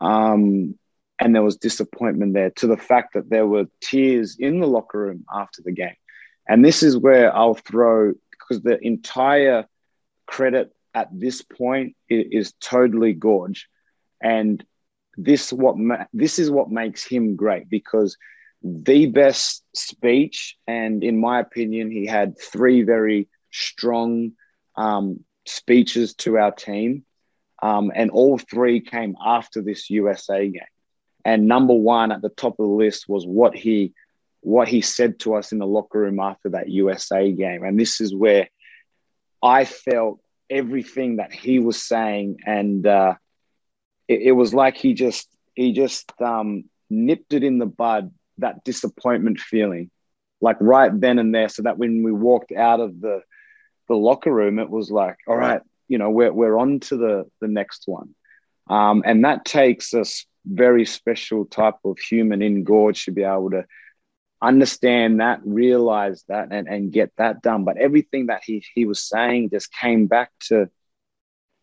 Speaker 1: Um, and there was disappointment there to the fact that there were tears in the locker room after the game. And this is where I'll throw, because the entire credit at this point is, totally Goorj. And this what ma- this is what makes him great because the best speech and in my opinion he had three very strong um, speeches to our team. Um, and all three came after this USA game. And number one at the top of the list was what he what he said to us in the locker room after that USA game. And this is where I felt everything that he was saying, and uh, it, it, was like he just he just um, nipped it in the bud that disappointment feeling, like right then and there, so that when we walked out of the the locker room, it was like, all right, you know, we're, we're on to the, the next one. Um, and that takes a very special type of human in Goorj to be able to understand that, realize that, and, and get that done. But everything that he, he was saying just came back to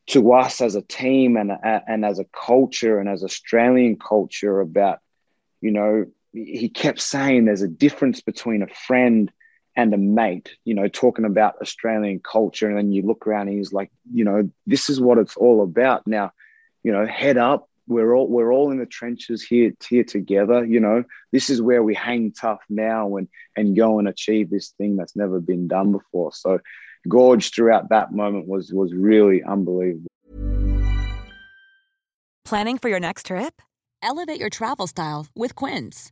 Speaker 1: to us as a team and, and as a culture and as Australian culture about, you know, he kept saying there's a difference between a friend and a mate, you know, talking about Australian culture. And then you look around and he's like, you know, this is what it's all about. Now, you know, head up. We're all we're all in the trenches here here together. You know, this is where we hang tough now and and go and achieve this thing that's never been done before. So Goorj throughout that moment was was really unbelievable.
Speaker 3: Planning for your next trip? Elevate your travel style with Quince.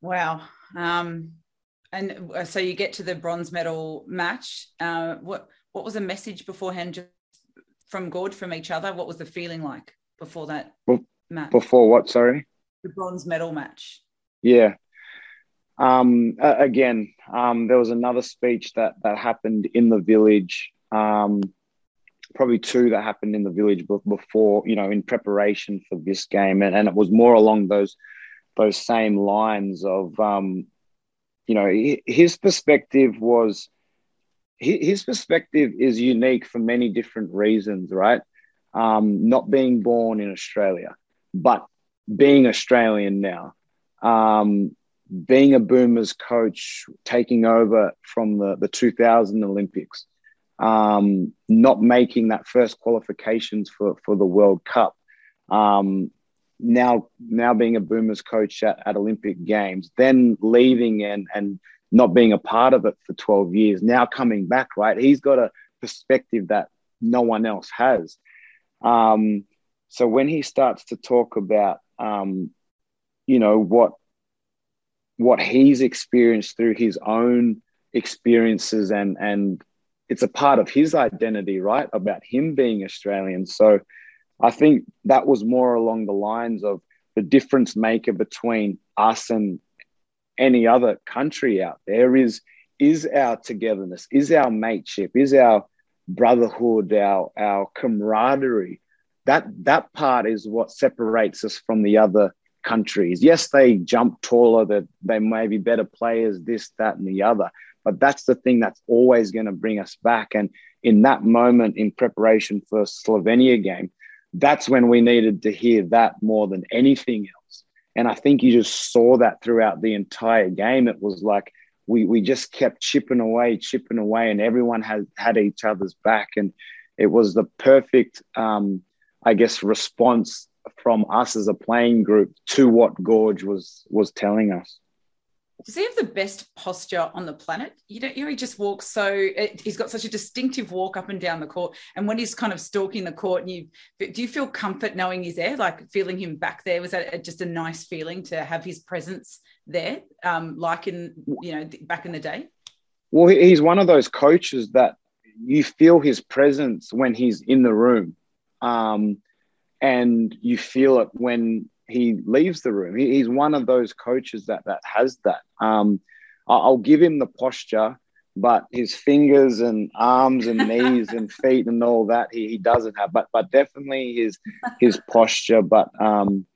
Speaker 2: Wow. Um, and uh, so you get to the bronze medal match. Uh, what what was the message beforehand just from Goorj from each other? What was the feeling like before that
Speaker 1: well, match? Before what? Sorry.
Speaker 2: The bronze medal match.
Speaker 1: Yeah. Um, again, um, there was another speech that that happened in the village. Um, probably two that happened in the village before, you know, in preparation for this game, and, and it was more along those those same lines of um, you know his perspective was his perspective is unique for many different reasons right? Um, not being born in australia but being australian now. Um, being a boomers coach taking over from the, the 2000 olympics. Um, not making that first qualifications for, for the world cup. Um, now now being a boomers coach at, at olympic games then leaving and and not being a part of it for 12 years now coming back right? He's got a perspective that no one else has. Um, so when he starts to talk about um, you know what what he's experienced through his own experiences and and it's a part of his identity right about him being australian. So I think that was more along the lines of the difference maker between us and any other country out there is is our togetherness, is our mateship, is our brotherhood, our our camaraderie. That that part is what separates us from the other countries. Yes, they jump taller, that they may be better players, this, that, and the other. But that's the thing that's always going to bring us back. And in that moment in preparation for Slovenia game, that's when we needed to hear that more than anything else. And I think you just saw that throughout the entire game. It was like we we just kept chipping away, chipping away, and everyone had had each other's back, and it was the perfect, um, I guess, response from us as a playing group to what Goorj was was telling us.
Speaker 2: Does he have the best posture on the planet? You don't. You know, he just walks so. He's got such a distinctive walk up and down the court, and when he's kind of stalking the court, and you do you feel comfort knowing he's there, like feeling him back there? Was that just a nice feeling to have his presence there, um, like in you know back in the day?
Speaker 1: Well, he's one of those coaches that you feel his presence when he's in the room, um, and you feel it when he leaves the room. He, he's one of those coaches that that has that. Um, I'll give him the posture, but his fingers and arms and knees and feet and all that he, he doesn't have. But but definitely his his posture. But um,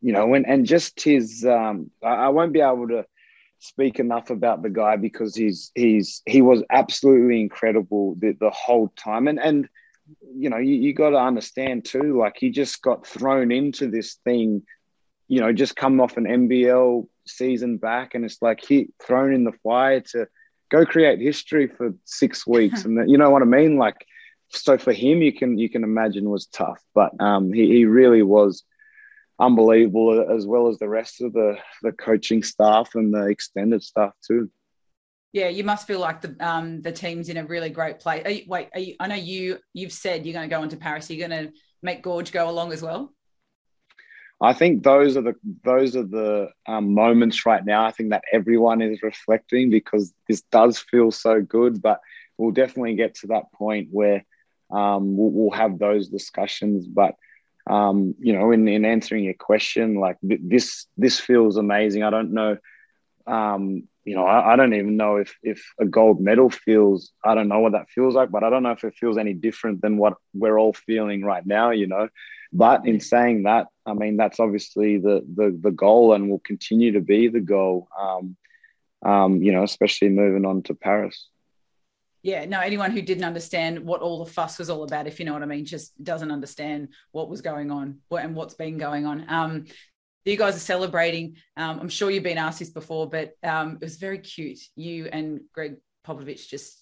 Speaker 1: you know, and and just his um, I, I won't be able to speak enough about the guy because he's he's he was absolutely incredible the, the whole time and and you know you, you got to understand too like he just got thrown into this thing you know just come off an NBL season back and it's like he thrown in the fire to go create history for six weeks and you know what I mean like so for him you can you can imagine was tough but um he, he really was unbelievable as well as the rest of the the coaching staff and the extended staff too.
Speaker 2: Yeah, you must feel like the um, the team's in a really great place. Are you, wait, are you, I know you you've said you're going to go into Paris. You're you going to make Goorj go along as well?
Speaker 1: I think those are the those are the um, moments right now. I think that everyone is reflecting because this does feel so good, but we'll definitely get to that point where um, we'll, we'll have those discussions. But um, you know, in, in answering your question, like th- this, this feels amazing. I don't know, um, you know, I, I, don't even know if, if a gold medal feels, I don't know what that feels like, but I don't know if it feels any different than what we're all feeling right now, you know. But in saying that, I mean, that's obviously the, the, the goal and will continue to be the goal, um, um, you know, especially moving on to Paris
Speaker 2: yeah, no, anyone who didn't understand what all the fuss was all about, if you know what I mean, just doesn't understand what was going on and what's been going on. Um, you guys are celebrating. Um, I'm sure you've been asked this before, but um, it was very cute. You and Gregg Popovich just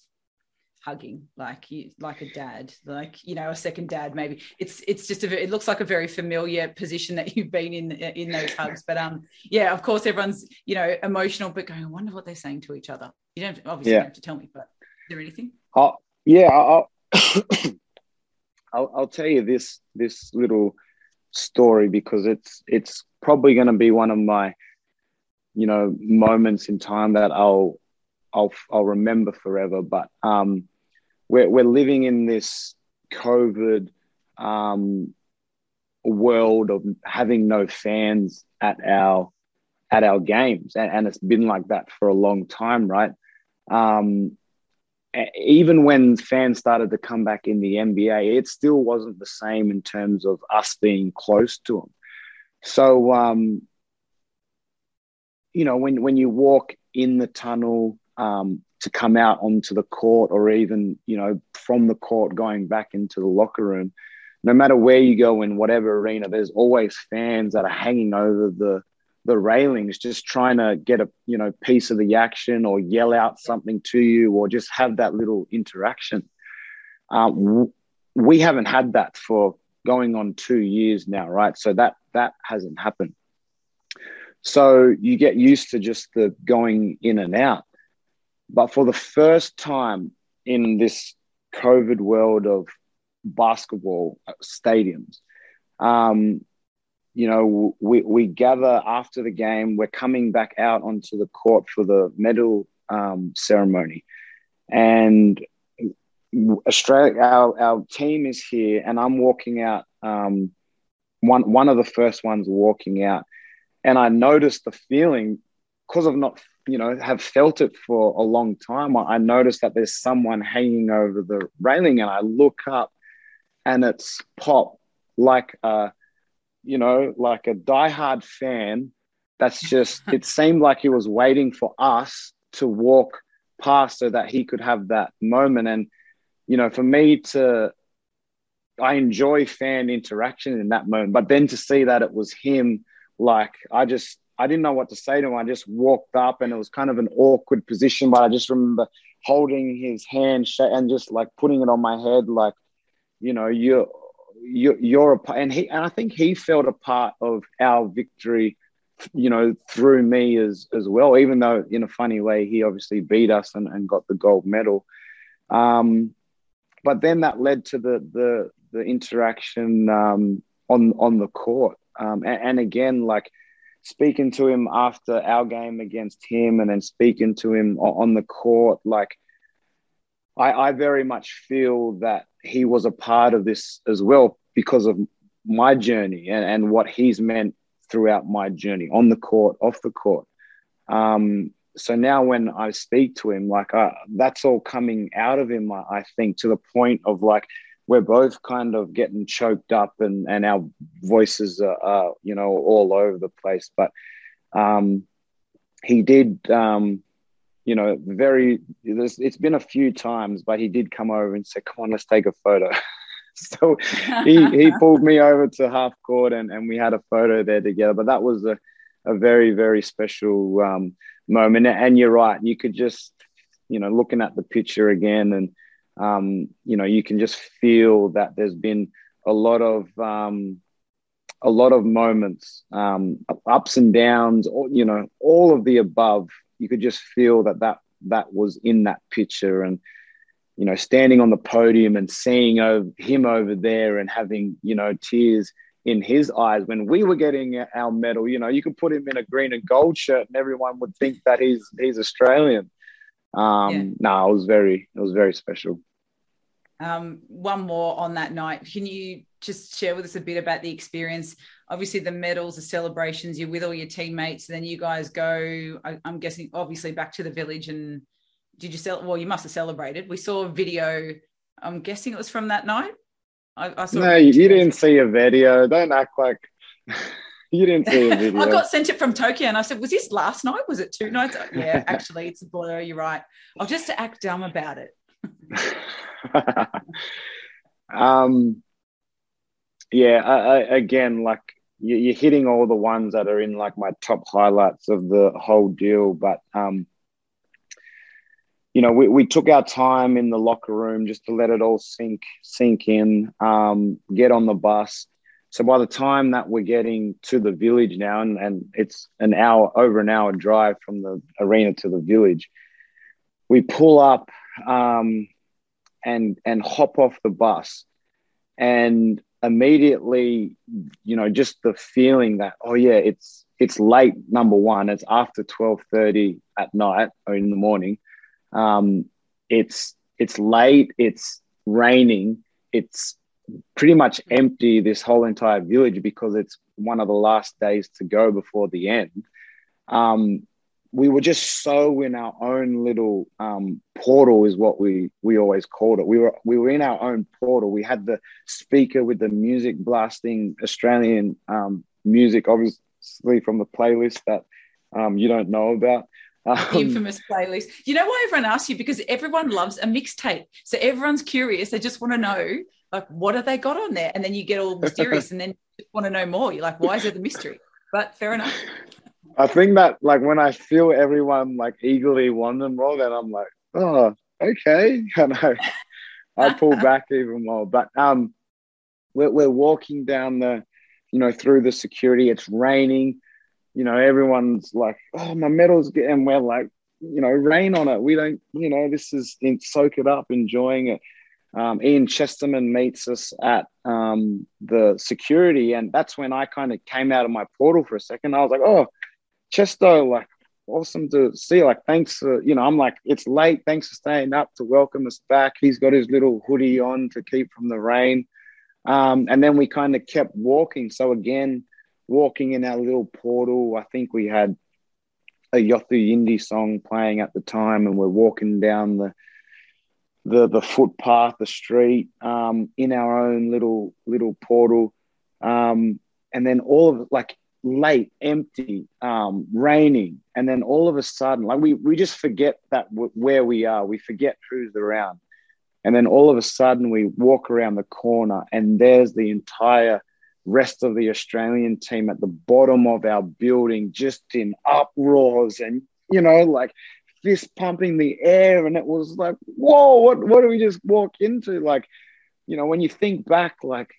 Speaker 2: hugging like you like a dad like you know a second dad maybe it's it's just a it looks like a very familiar position that you've been in in those hugs but um yeah of course everyone's you know emotional but going i wonder what they're saying to each other you don't obviously yeah. have to tell me but is there anything? Uh,
Speaker 1: yeah, I'll, I'll, I'll tell you this this little story because it's it's probably going to be one of my you know moments in time that I'll I'll I'll remember forever. But um, we're we're living in this COVID um, world of having no fans at our at our games, and, and it's been like that for a long time, right? Um, even when fans started to come back in the NBA, it still wasn't the same in terms of us being close to them. So, um, you know, when when you walk in the tunnel um, to come out onto the court, or even you know from the court going back into the locker room, no matter where you go in whatever arena, there's always fans that are hanging over the the railings, just trying to get a you know piece of the action or yell out something to you or just have that little interaction. Um, we haven't had that for going on two years now, right? So that that hasn't happened. So you get used to just the going in and out. But for the first time in this COVID world of basketball stadiums, um, you know, we, we gather after the game. We're coming back out onto the court for the medal um, ceremony. And Australia, our, our team is here, and I'm walking out. Um, one one of the first ones walking out, and I noticed the feeling because I've not you know have felt it for a long time i noticed that there's someone hanging over the railing and i look up and it's pop like a you know like a diehard fan that's just it seemed like he was waiting for us to walk past so that he could have that moment and you know for me to i enjoy fan interaction in that moment but then to see that it was him like i just I didn't know what to say to him. I just walked up and it was kind of an awkward position, but I just remember holding his hand and just like putting it on my head, like, you know, you're, you're, you're a part. And he, and I think he felt a part of our victory, you know, through me as, as well, even though in a funny way, he obviously beat us and, and got the gold medal. Um, but then that led to the, the, the interaction um, on, on the court. Um, and, and again, like, speaking to him after our game against him and then speaking to him on the court, like I, I very much feel that he was a part of this as well because of my journey and, and what he's meant throughout my journey on the court, off the court. Um, so now when I speak to him, like uh, that's all coming out of him, I, I think, to the point of like we're both kind of getting choked up and, and our voices are, are you know, all over the place. But um, he did, um, you know, very, it's been a few times, but he did come over and say, come on, let's take a photo. so he, he pulled me over to half court and, and we had a photo there together. But that was a, a very, very special um, moment. And you're right, you could just, you know, looking at the picture again and, um, you know, you can just feel that there's been a lot of um, a lot of moments, um, ups and downs, you know, all of the above. You could just feel that that that was in that picture, and you know, standing on the podium and seeing over, him over there and having you know tears in his eyes when we were getting our medal. You know, you could put him in a green and gold shirt, and everyone would think that he's he's Australian. Um, yeah. No, it was very it was very special.
Speaker 2: Um, one more on that night. Can you just share with us a bit about the experience? Obviously, the medals, the celebrations, you're with all your teammates, and then you guys go, I, am guessing, obviously back to the village. And did you sell? Well, you must have celebrated. We saw a video. I'm guessing it was from that night.
Speaker 1: I, I saw no, you didn't see a video. Don't act like you didn't see a video.
Speaker 2: I got sent it from Tokyo, and I said, "Was this last night? Was it two nights?" yeah, actually, it's a blur. You're right. I'll just act dumb about it.
Speaker 1: um, yeah, I, I, again, like you, are hitting all the ones that are in like my top highlights of the whole deal. But, um, you know, we, we took our time in the locker room just to let it all sink sink in, um, get on the bus. So by the time that we're getting to the village now, and, and it's an hour over an hour drive from the arena to the village, we pull up um, and and hop off the bus. And immediately you know just the feeling that oh yeah it's it's late number one. It's after 12.30 at night or in the morning. Um, it's it's late. It's raining. It's pretty much empty this whole entire village because it's one of the last days to go before the end. Um, we were just so in our own little um, portal is what we we always called it. We were we were in our own portal. We had the speaker with the music blasting australian um, music obviously from the playlist that um, you don't know about.
Speaker 2: Um, infamous playlist. You know why everyone asks you? Because everyone loves a mixtape. So everyone's curious. They just want to know like what have they got on there? And then you get all mysterious and then you just want to know more. You're like why is it the mystery? But fair enough
Speaker 1: I think that like when I feel everyone like eagerly want them more, then I'm like, oh, okay. And I, I pull back even more. But um, we're, we're walking down the, you know, through the security. It's raining. You know, everyone's like, oh, my medal's getting. We're like, you know, rain on it. We don't, you know, this is in, soak it up, enjoying it. Um, Ian Chesterman meets us at um, the security, and that's when I kind of came out of my portal for a second. I was like, oh, Chesto, like awesome to see. Like, thanks for, you know, I'm like, it's late. Thanks for staying up to welcome us back. He's got his little hoodie on to keep from the rain. Um, and then we kind of kept walking. So again, walking in our little portal, I think we had a Yothu Yindi song playing at the time, and we're walking down the the the footpath, the street, um, in our own little little portal, um, and then all of like late, empty, um, raining, and then all of a sudden, like we we just forget that w- where we are, we forget who's around, and then all of a sudden we walk around the corner, and there's the entire rest of the Australian team at the bottom of our building, just in uproars and you know, like fist pumping the air, and it was like, whoa, what what do we just walk into? Like, you know, when you think back, like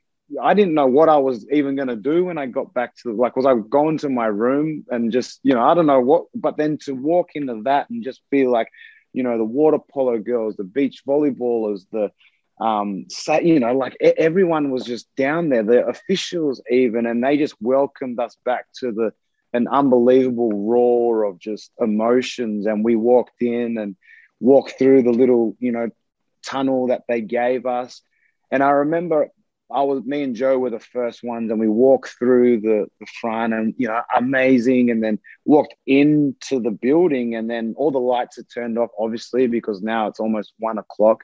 Speaker 1: I didn't know what I was even going to do when I got back to like was I going to my room and just you know I don't know what but then to walk into that and just be like you know the water polo girls the beach volleyballers the um you know like everyone was just down there the officials even and they just welcomed us back to the an unbelievable roar of just emotions. And we walked in and walked through the little you know tunnel that they gave us. And I remember I was me and Joe were the first ones, and we walked through the, the front, and you know, amazing. And then walked into the building, and then all the lights are turned off, obviously, because now it's almost one o'clock.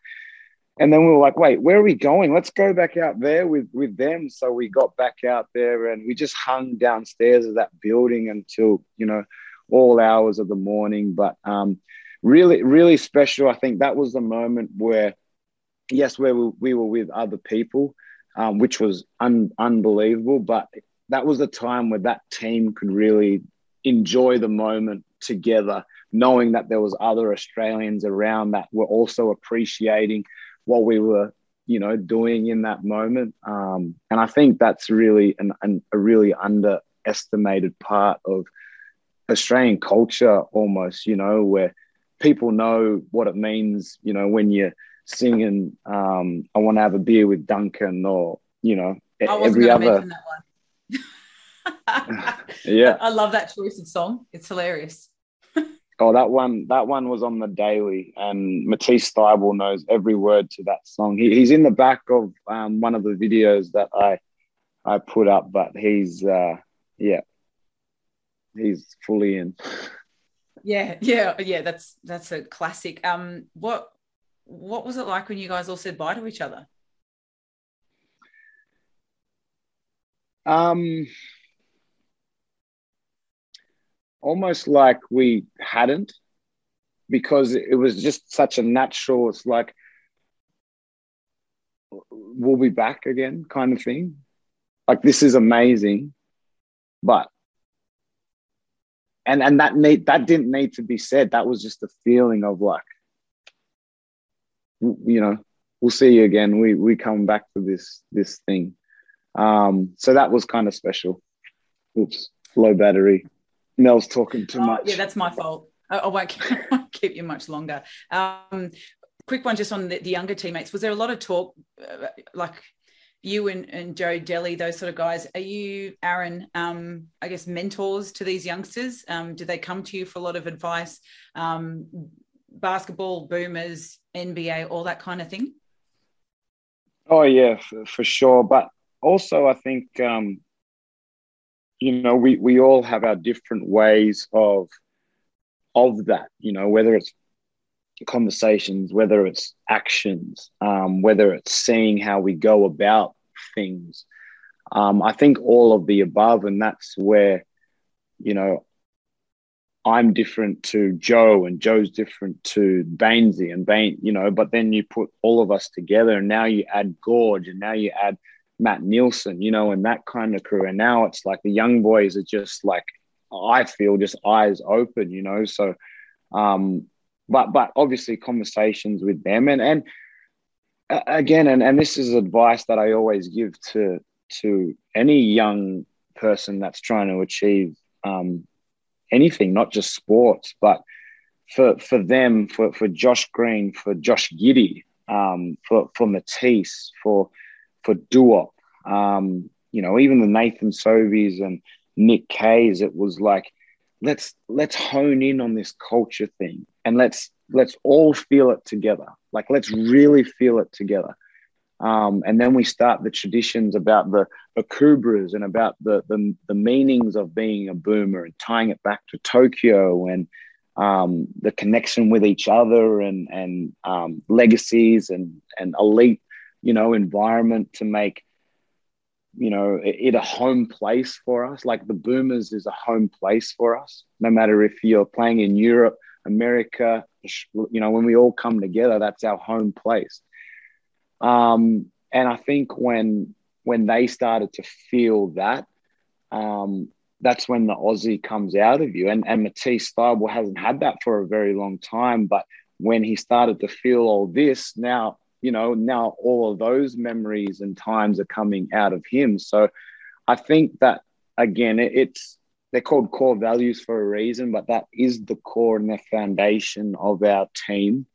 Speaker 1: And then we were like, "Wait, where are we going? Let's go back out there with with them." So we got back out there, and we just hung downstairs of that building until you know all hours of the morning. But um, really, really special. I think that was the moment where, yes, where we, we were with other people um, which was un- unbelievable. But that was the time where that team could really enjoy the moment together, knowing that there was other Australians around that were also appreciating what we were, you know, doing in that moment. Um, and I think that's really an, an, a really underestimated part of Australian culture, almost, you know, where people know what it means, you know, when you singing um, I want to have a beer with Duncan or you know every other
Speaker 2: yeah. I love that choice of song. It's hilarious.
Speaker 1: Oh that one that one was on the daily and Matisse Thybulle knows every word to that song. He, he's in the back of um, one of the videos that I I put up but he's uh, yeah. He's fully in.
Speaker 2: Yeah yeah yeah that's that's a classic. Um what what was it like when you guys all said bye to each other?
Speaker 1: Um, almost like we hadn't, because it was just such a natural. It's like we'll be back again, kind of thing. Like this is amazing, but and and that need that didn't need to be said. That was just a feeling of like you know, we'll see you again. We we come back to this this thing. Um, so that was kind of special. Oops, low battery. Mel's talking too oh, much.
Speaker 2: Yeah, that's my fault. I, I won't keep you much longer. Um, quick one just on the, the, younger teammates. Was there a lot of talk, uh, like you and, and Joe Delly, those sort of guys? Are you, Aaron, um, I guess, mentors to these youngsters? Um, do they come to you for a lot of advice? Um, basketball boomers, NBA, all that kind of thing?
Speaker 1: Oh yeah, for, for sure. But also, I think um, you know we we all have our different ways of of that. You know, whether it's conversations, whether it's actions, um, whether it's seeing how we go about things. Um, I think all of the above, and that's where you know I'm different to Joe and Joe's different to Bainesy and Bain, you know, but then you put all of us together and now you add Goorj and now you add Matt Nielsen, you know, and that kind of crew. And now it's like the young boys are just like, I feel just eyes open, you know. So, um, but, but obviously conversations with them and, and again, and, and this is advice that I always give to, to any young person that's trying to achieve, um, anything, not just sports, but for for them, for for Josh Green, for Josh Giddey, um, for for Matisse, for for Duop, um, you know, even the Nathan Sobeys and Nick Kays, it was like, let's let's hone in on this culture thing and let's let's all feel it together. Like let's really feel it together. Um, and then we start the traditions about the, the kubras and about the, the, the meanings of being a boomer and tying it back to Tokyo and um, the connection with each other and, and um, legacies and, and elite, you know, environment to make, you know, it, it a home place for us. Like the boomers is a home place for us, no matter if you're playing in Europe, America, you know, when we all come together, that's our home place. Um, and I think when when they started to feel that, um, that's when the Aussie comes out of you. And and Matisse Thybulle hasn't had that for a very long time, but when he started to feel all this, now you know now all of those memories and times are coming out of him. So I think that again, it, it's they're called core values for a reason, but that is the core and the foundation of our team.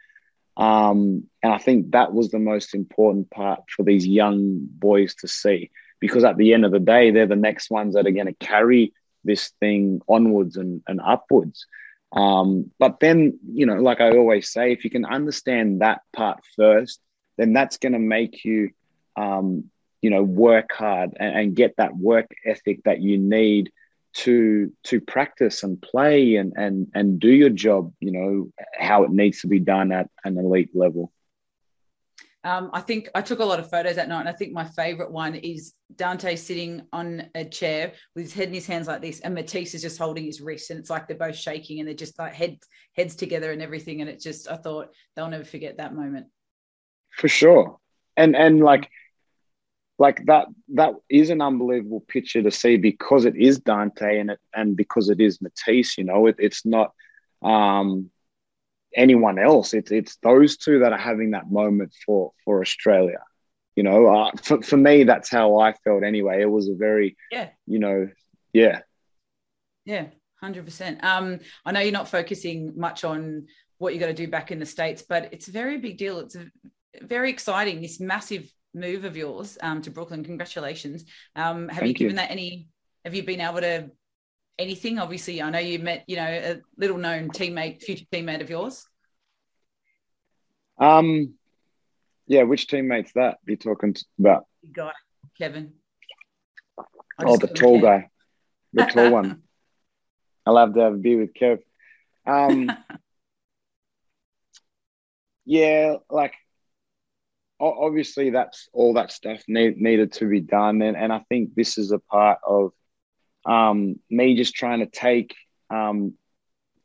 Speaker 1: Um, and I think that was the most important part for these young boys to see, because at the end of the day, they're the next ones that are going to carry this thing onwards and, and upwards. Um, but then, you know, like I always say, if you can understand that part first, then that's going to make you, um, you know, work hard and, and get that work ethic that you need to to practice and play and and and do your job you know how it needs to be done at an elite level
Speaker 2: um, I think I took a lot of photos that night, and I think my favorite one is Dante sitting on a chair with his head in his hands like this, and Matisse is just holding his wrist, and it's like they're both shaking, and they're just like head heads together and everything. And it just, I thought they'll never forget that moment.
Speaker 1: For sure, and and like like that that is an unbelievable picture to see because it is Dante and it and because it is Matisse. You know, it, it's not um, anyone else. It's it's those two that are having that moment for for Australia. You know, uh, for for me, that's how I felt anyway. It was a very
Speaker 2: yeah,
Speaker 1: you know, yeah,
Speaker 2: yeah, hundred percent. Um, I know you're not focusing much on what you're going to do back in the states, but it's a very big deal. It's a, very exciting. This massive move of yours um, to Brooklyn. Congratulations. Um, have Thank you given you. that any? Have you been able to anything? Obviously, I know you met you know a little known teammate, future teammate of yours.
Speaker 1: Um, yeah. Which teammate's that? You're talking about?
Speaker 2: Guy, Kevin.
Speaker 1: Oh, the tall guy, the tall one. I love to have a beer with Kev. Um, yeah, like obviously that's all that stuff need, needed to be done and, and i think this is a part of um, me just trying to take um,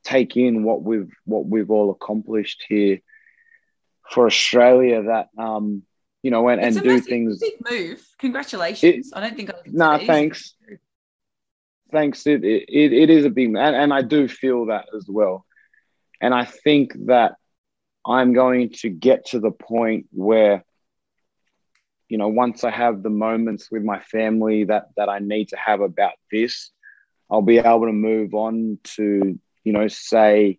Speaker 1: take in what we've what we've all accomplished here for australia that um, you know and, and do things
Speaker 2: big move. Congratulations. It, i don't think I
Speaker 1: no nah, thanks. Thanks. It, it, it is a big and, and i do feel that as well. And i think that I'm going to get to the point where, you know, once I have the moments with my family that that I need to have about this, I'll be able to move on to, you know, say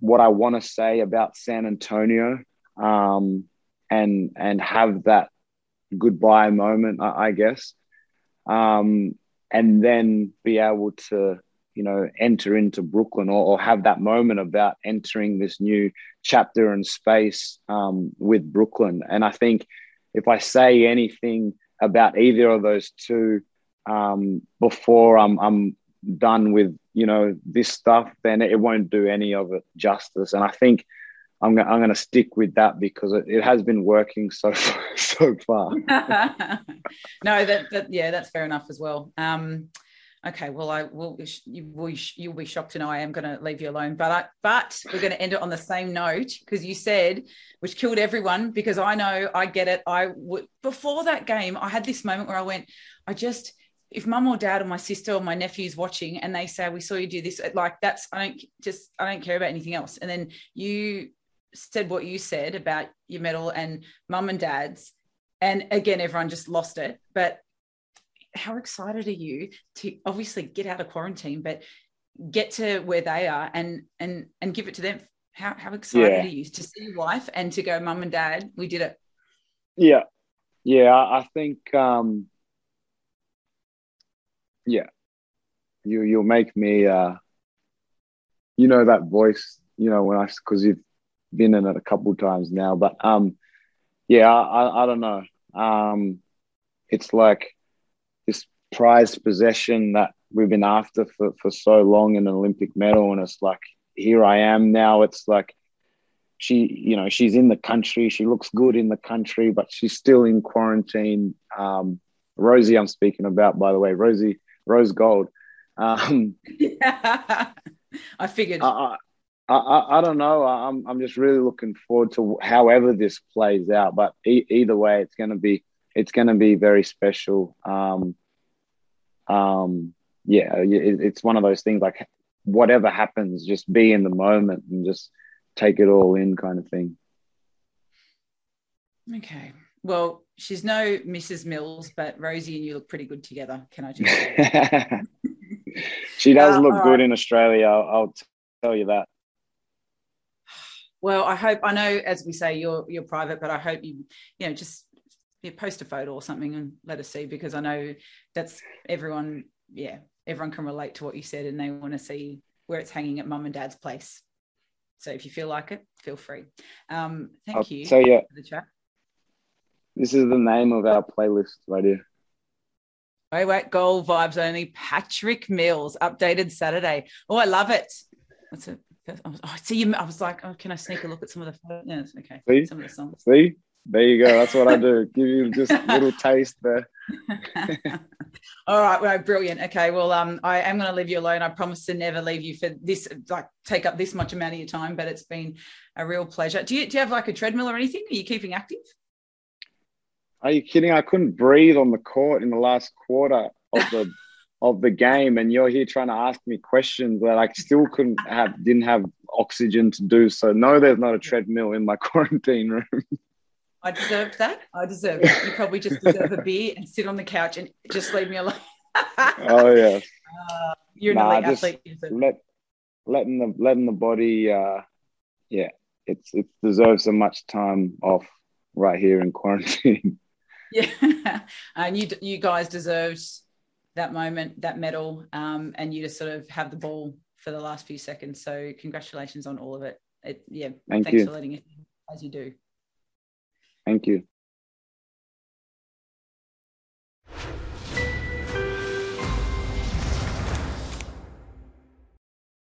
Speaker 1: what I want to say about San Antonio, um, and and have that goodbye moment, I, I guess, um, and then be able to you know, enter into Brooklyn or, or have that moment about entering this new chapter and space um, with Brooklyn. And I think if I say anything about either of those two um, before I'm, I'm done with, you know, this stuff, then it won't do any of it justice. And I think I'm, I'm going to stick with that because it, it has been working so so far.
Speaker 2: no, that, that yeah, that's fair enough as well. Um, okay, well, I will. You will. You'll be shocked to know I am going to leave you alone. But I, but we're going to end it on the same note because you said, which killed everyone. Because I know I get it. I would before that game, I had this moment where I went, I just if mum or dad or my sister or my nephew's watching and they say we saw you do this like that's i don't just i don't care about anything else and then you said what you said about your medal and mum and dad's and again everyone just lost it but how excited are you to obviously get out of quarantine, but get to where they are and and and give it to them? How how excited yeah. are you to see your wife and to go, mum and dad, we did it?
Speaker 1: Yeah, yeah. I think um, yeah, you you'll make me uh, you know that voice, you know when I because you've been in it a couple times now, but um, yeah, I, I don't know. Um, it's like prized possession that we've been after for, for so long in an Olympic medal. And it's like, here I am now. It's like she, you know, she's in the country. She looks good in the country, but she's still in quarantine. Um, Rosie, I'm speaking about, by the way, Rosie, Rose Gold. Um,
Speaker 2: yeah. I figured.
Speaker 1: I, I, I, I, don't know. I'm, I'm just really looking forward to however this plays out. But e- either way, it's going to be it's going to be very special. Um, um, yeah, it, it's one of those things like whatever happens, just be in the moment and just take it all in, kind of thing.
Speaker 2: Okay. Well, she's no Mrs. Mills, but Rosie and you look pretty good together. Can I just?
Speaker 1: she does uh, look good in Australia. I'll, I'll tell you that.
Speaker 2: Well, I hope I know, as we say, you're you're private, but I hope you, you know, just you post a photo or something and let us see because I know that's everyone. Yeah, everyone can relate to what you said, and they want to see where it's hanging at mum and dad's place. So if you feel like it, feel free. Um, thank I'll you.
Speaker 1: So yeah, the chat. This is the name of our playlist right here.
Speaker 2: Wait, wait, goal vibes only. Patrick Mills, updated Saturday. Oh, I love it. What's it? Oh, see you. I was like, oh, can I sneak a look at some of the? Yes, okay.
Speaker 1: See?
Speaker 2: Some of the songs.
Speaker 1: See, there you go. That's what I do. Give you just a little taste there.
Speaker 2: All right, well, brilliant. Okay, well, um, I am going to leave you alone. I promise to never leave you for this, like, take up this much amount of your time. But it's been a real pleasure. Do you do you have like a treadmill or anything? Are you keeping active?
Speaker 1: Are you kidding? I couldn't breathe on the court in the last quarter of the of the game, and you're here trying to ask me questions that I still couldn't have, didn't have oxygen to do. So no, there's not a treadmill in my quarantine room.
Speaker 2: I deserved that. I deserve it. You probably just deserve a beer and sit on the couch and just leave me alone.
Speaker 1: oh yeah.
Speaker 2: Uh, you're an nah, elite athlete.
Speaker 1: Let, letting the letting the body, uh, yeah, it's it deserves so much time off right here in quarantine.
Speaker 2: Yeah, and you you guys deserved that moment, that medal, um, and you just sort of have the ball for the last few seconds. So congratulations on all of it. it yeah,
Speaker 1: Thank
Speaker 2: thanks
Speaker 1: you.
Speaker 2: for letting it as you do.
Speaker 1: Thank you.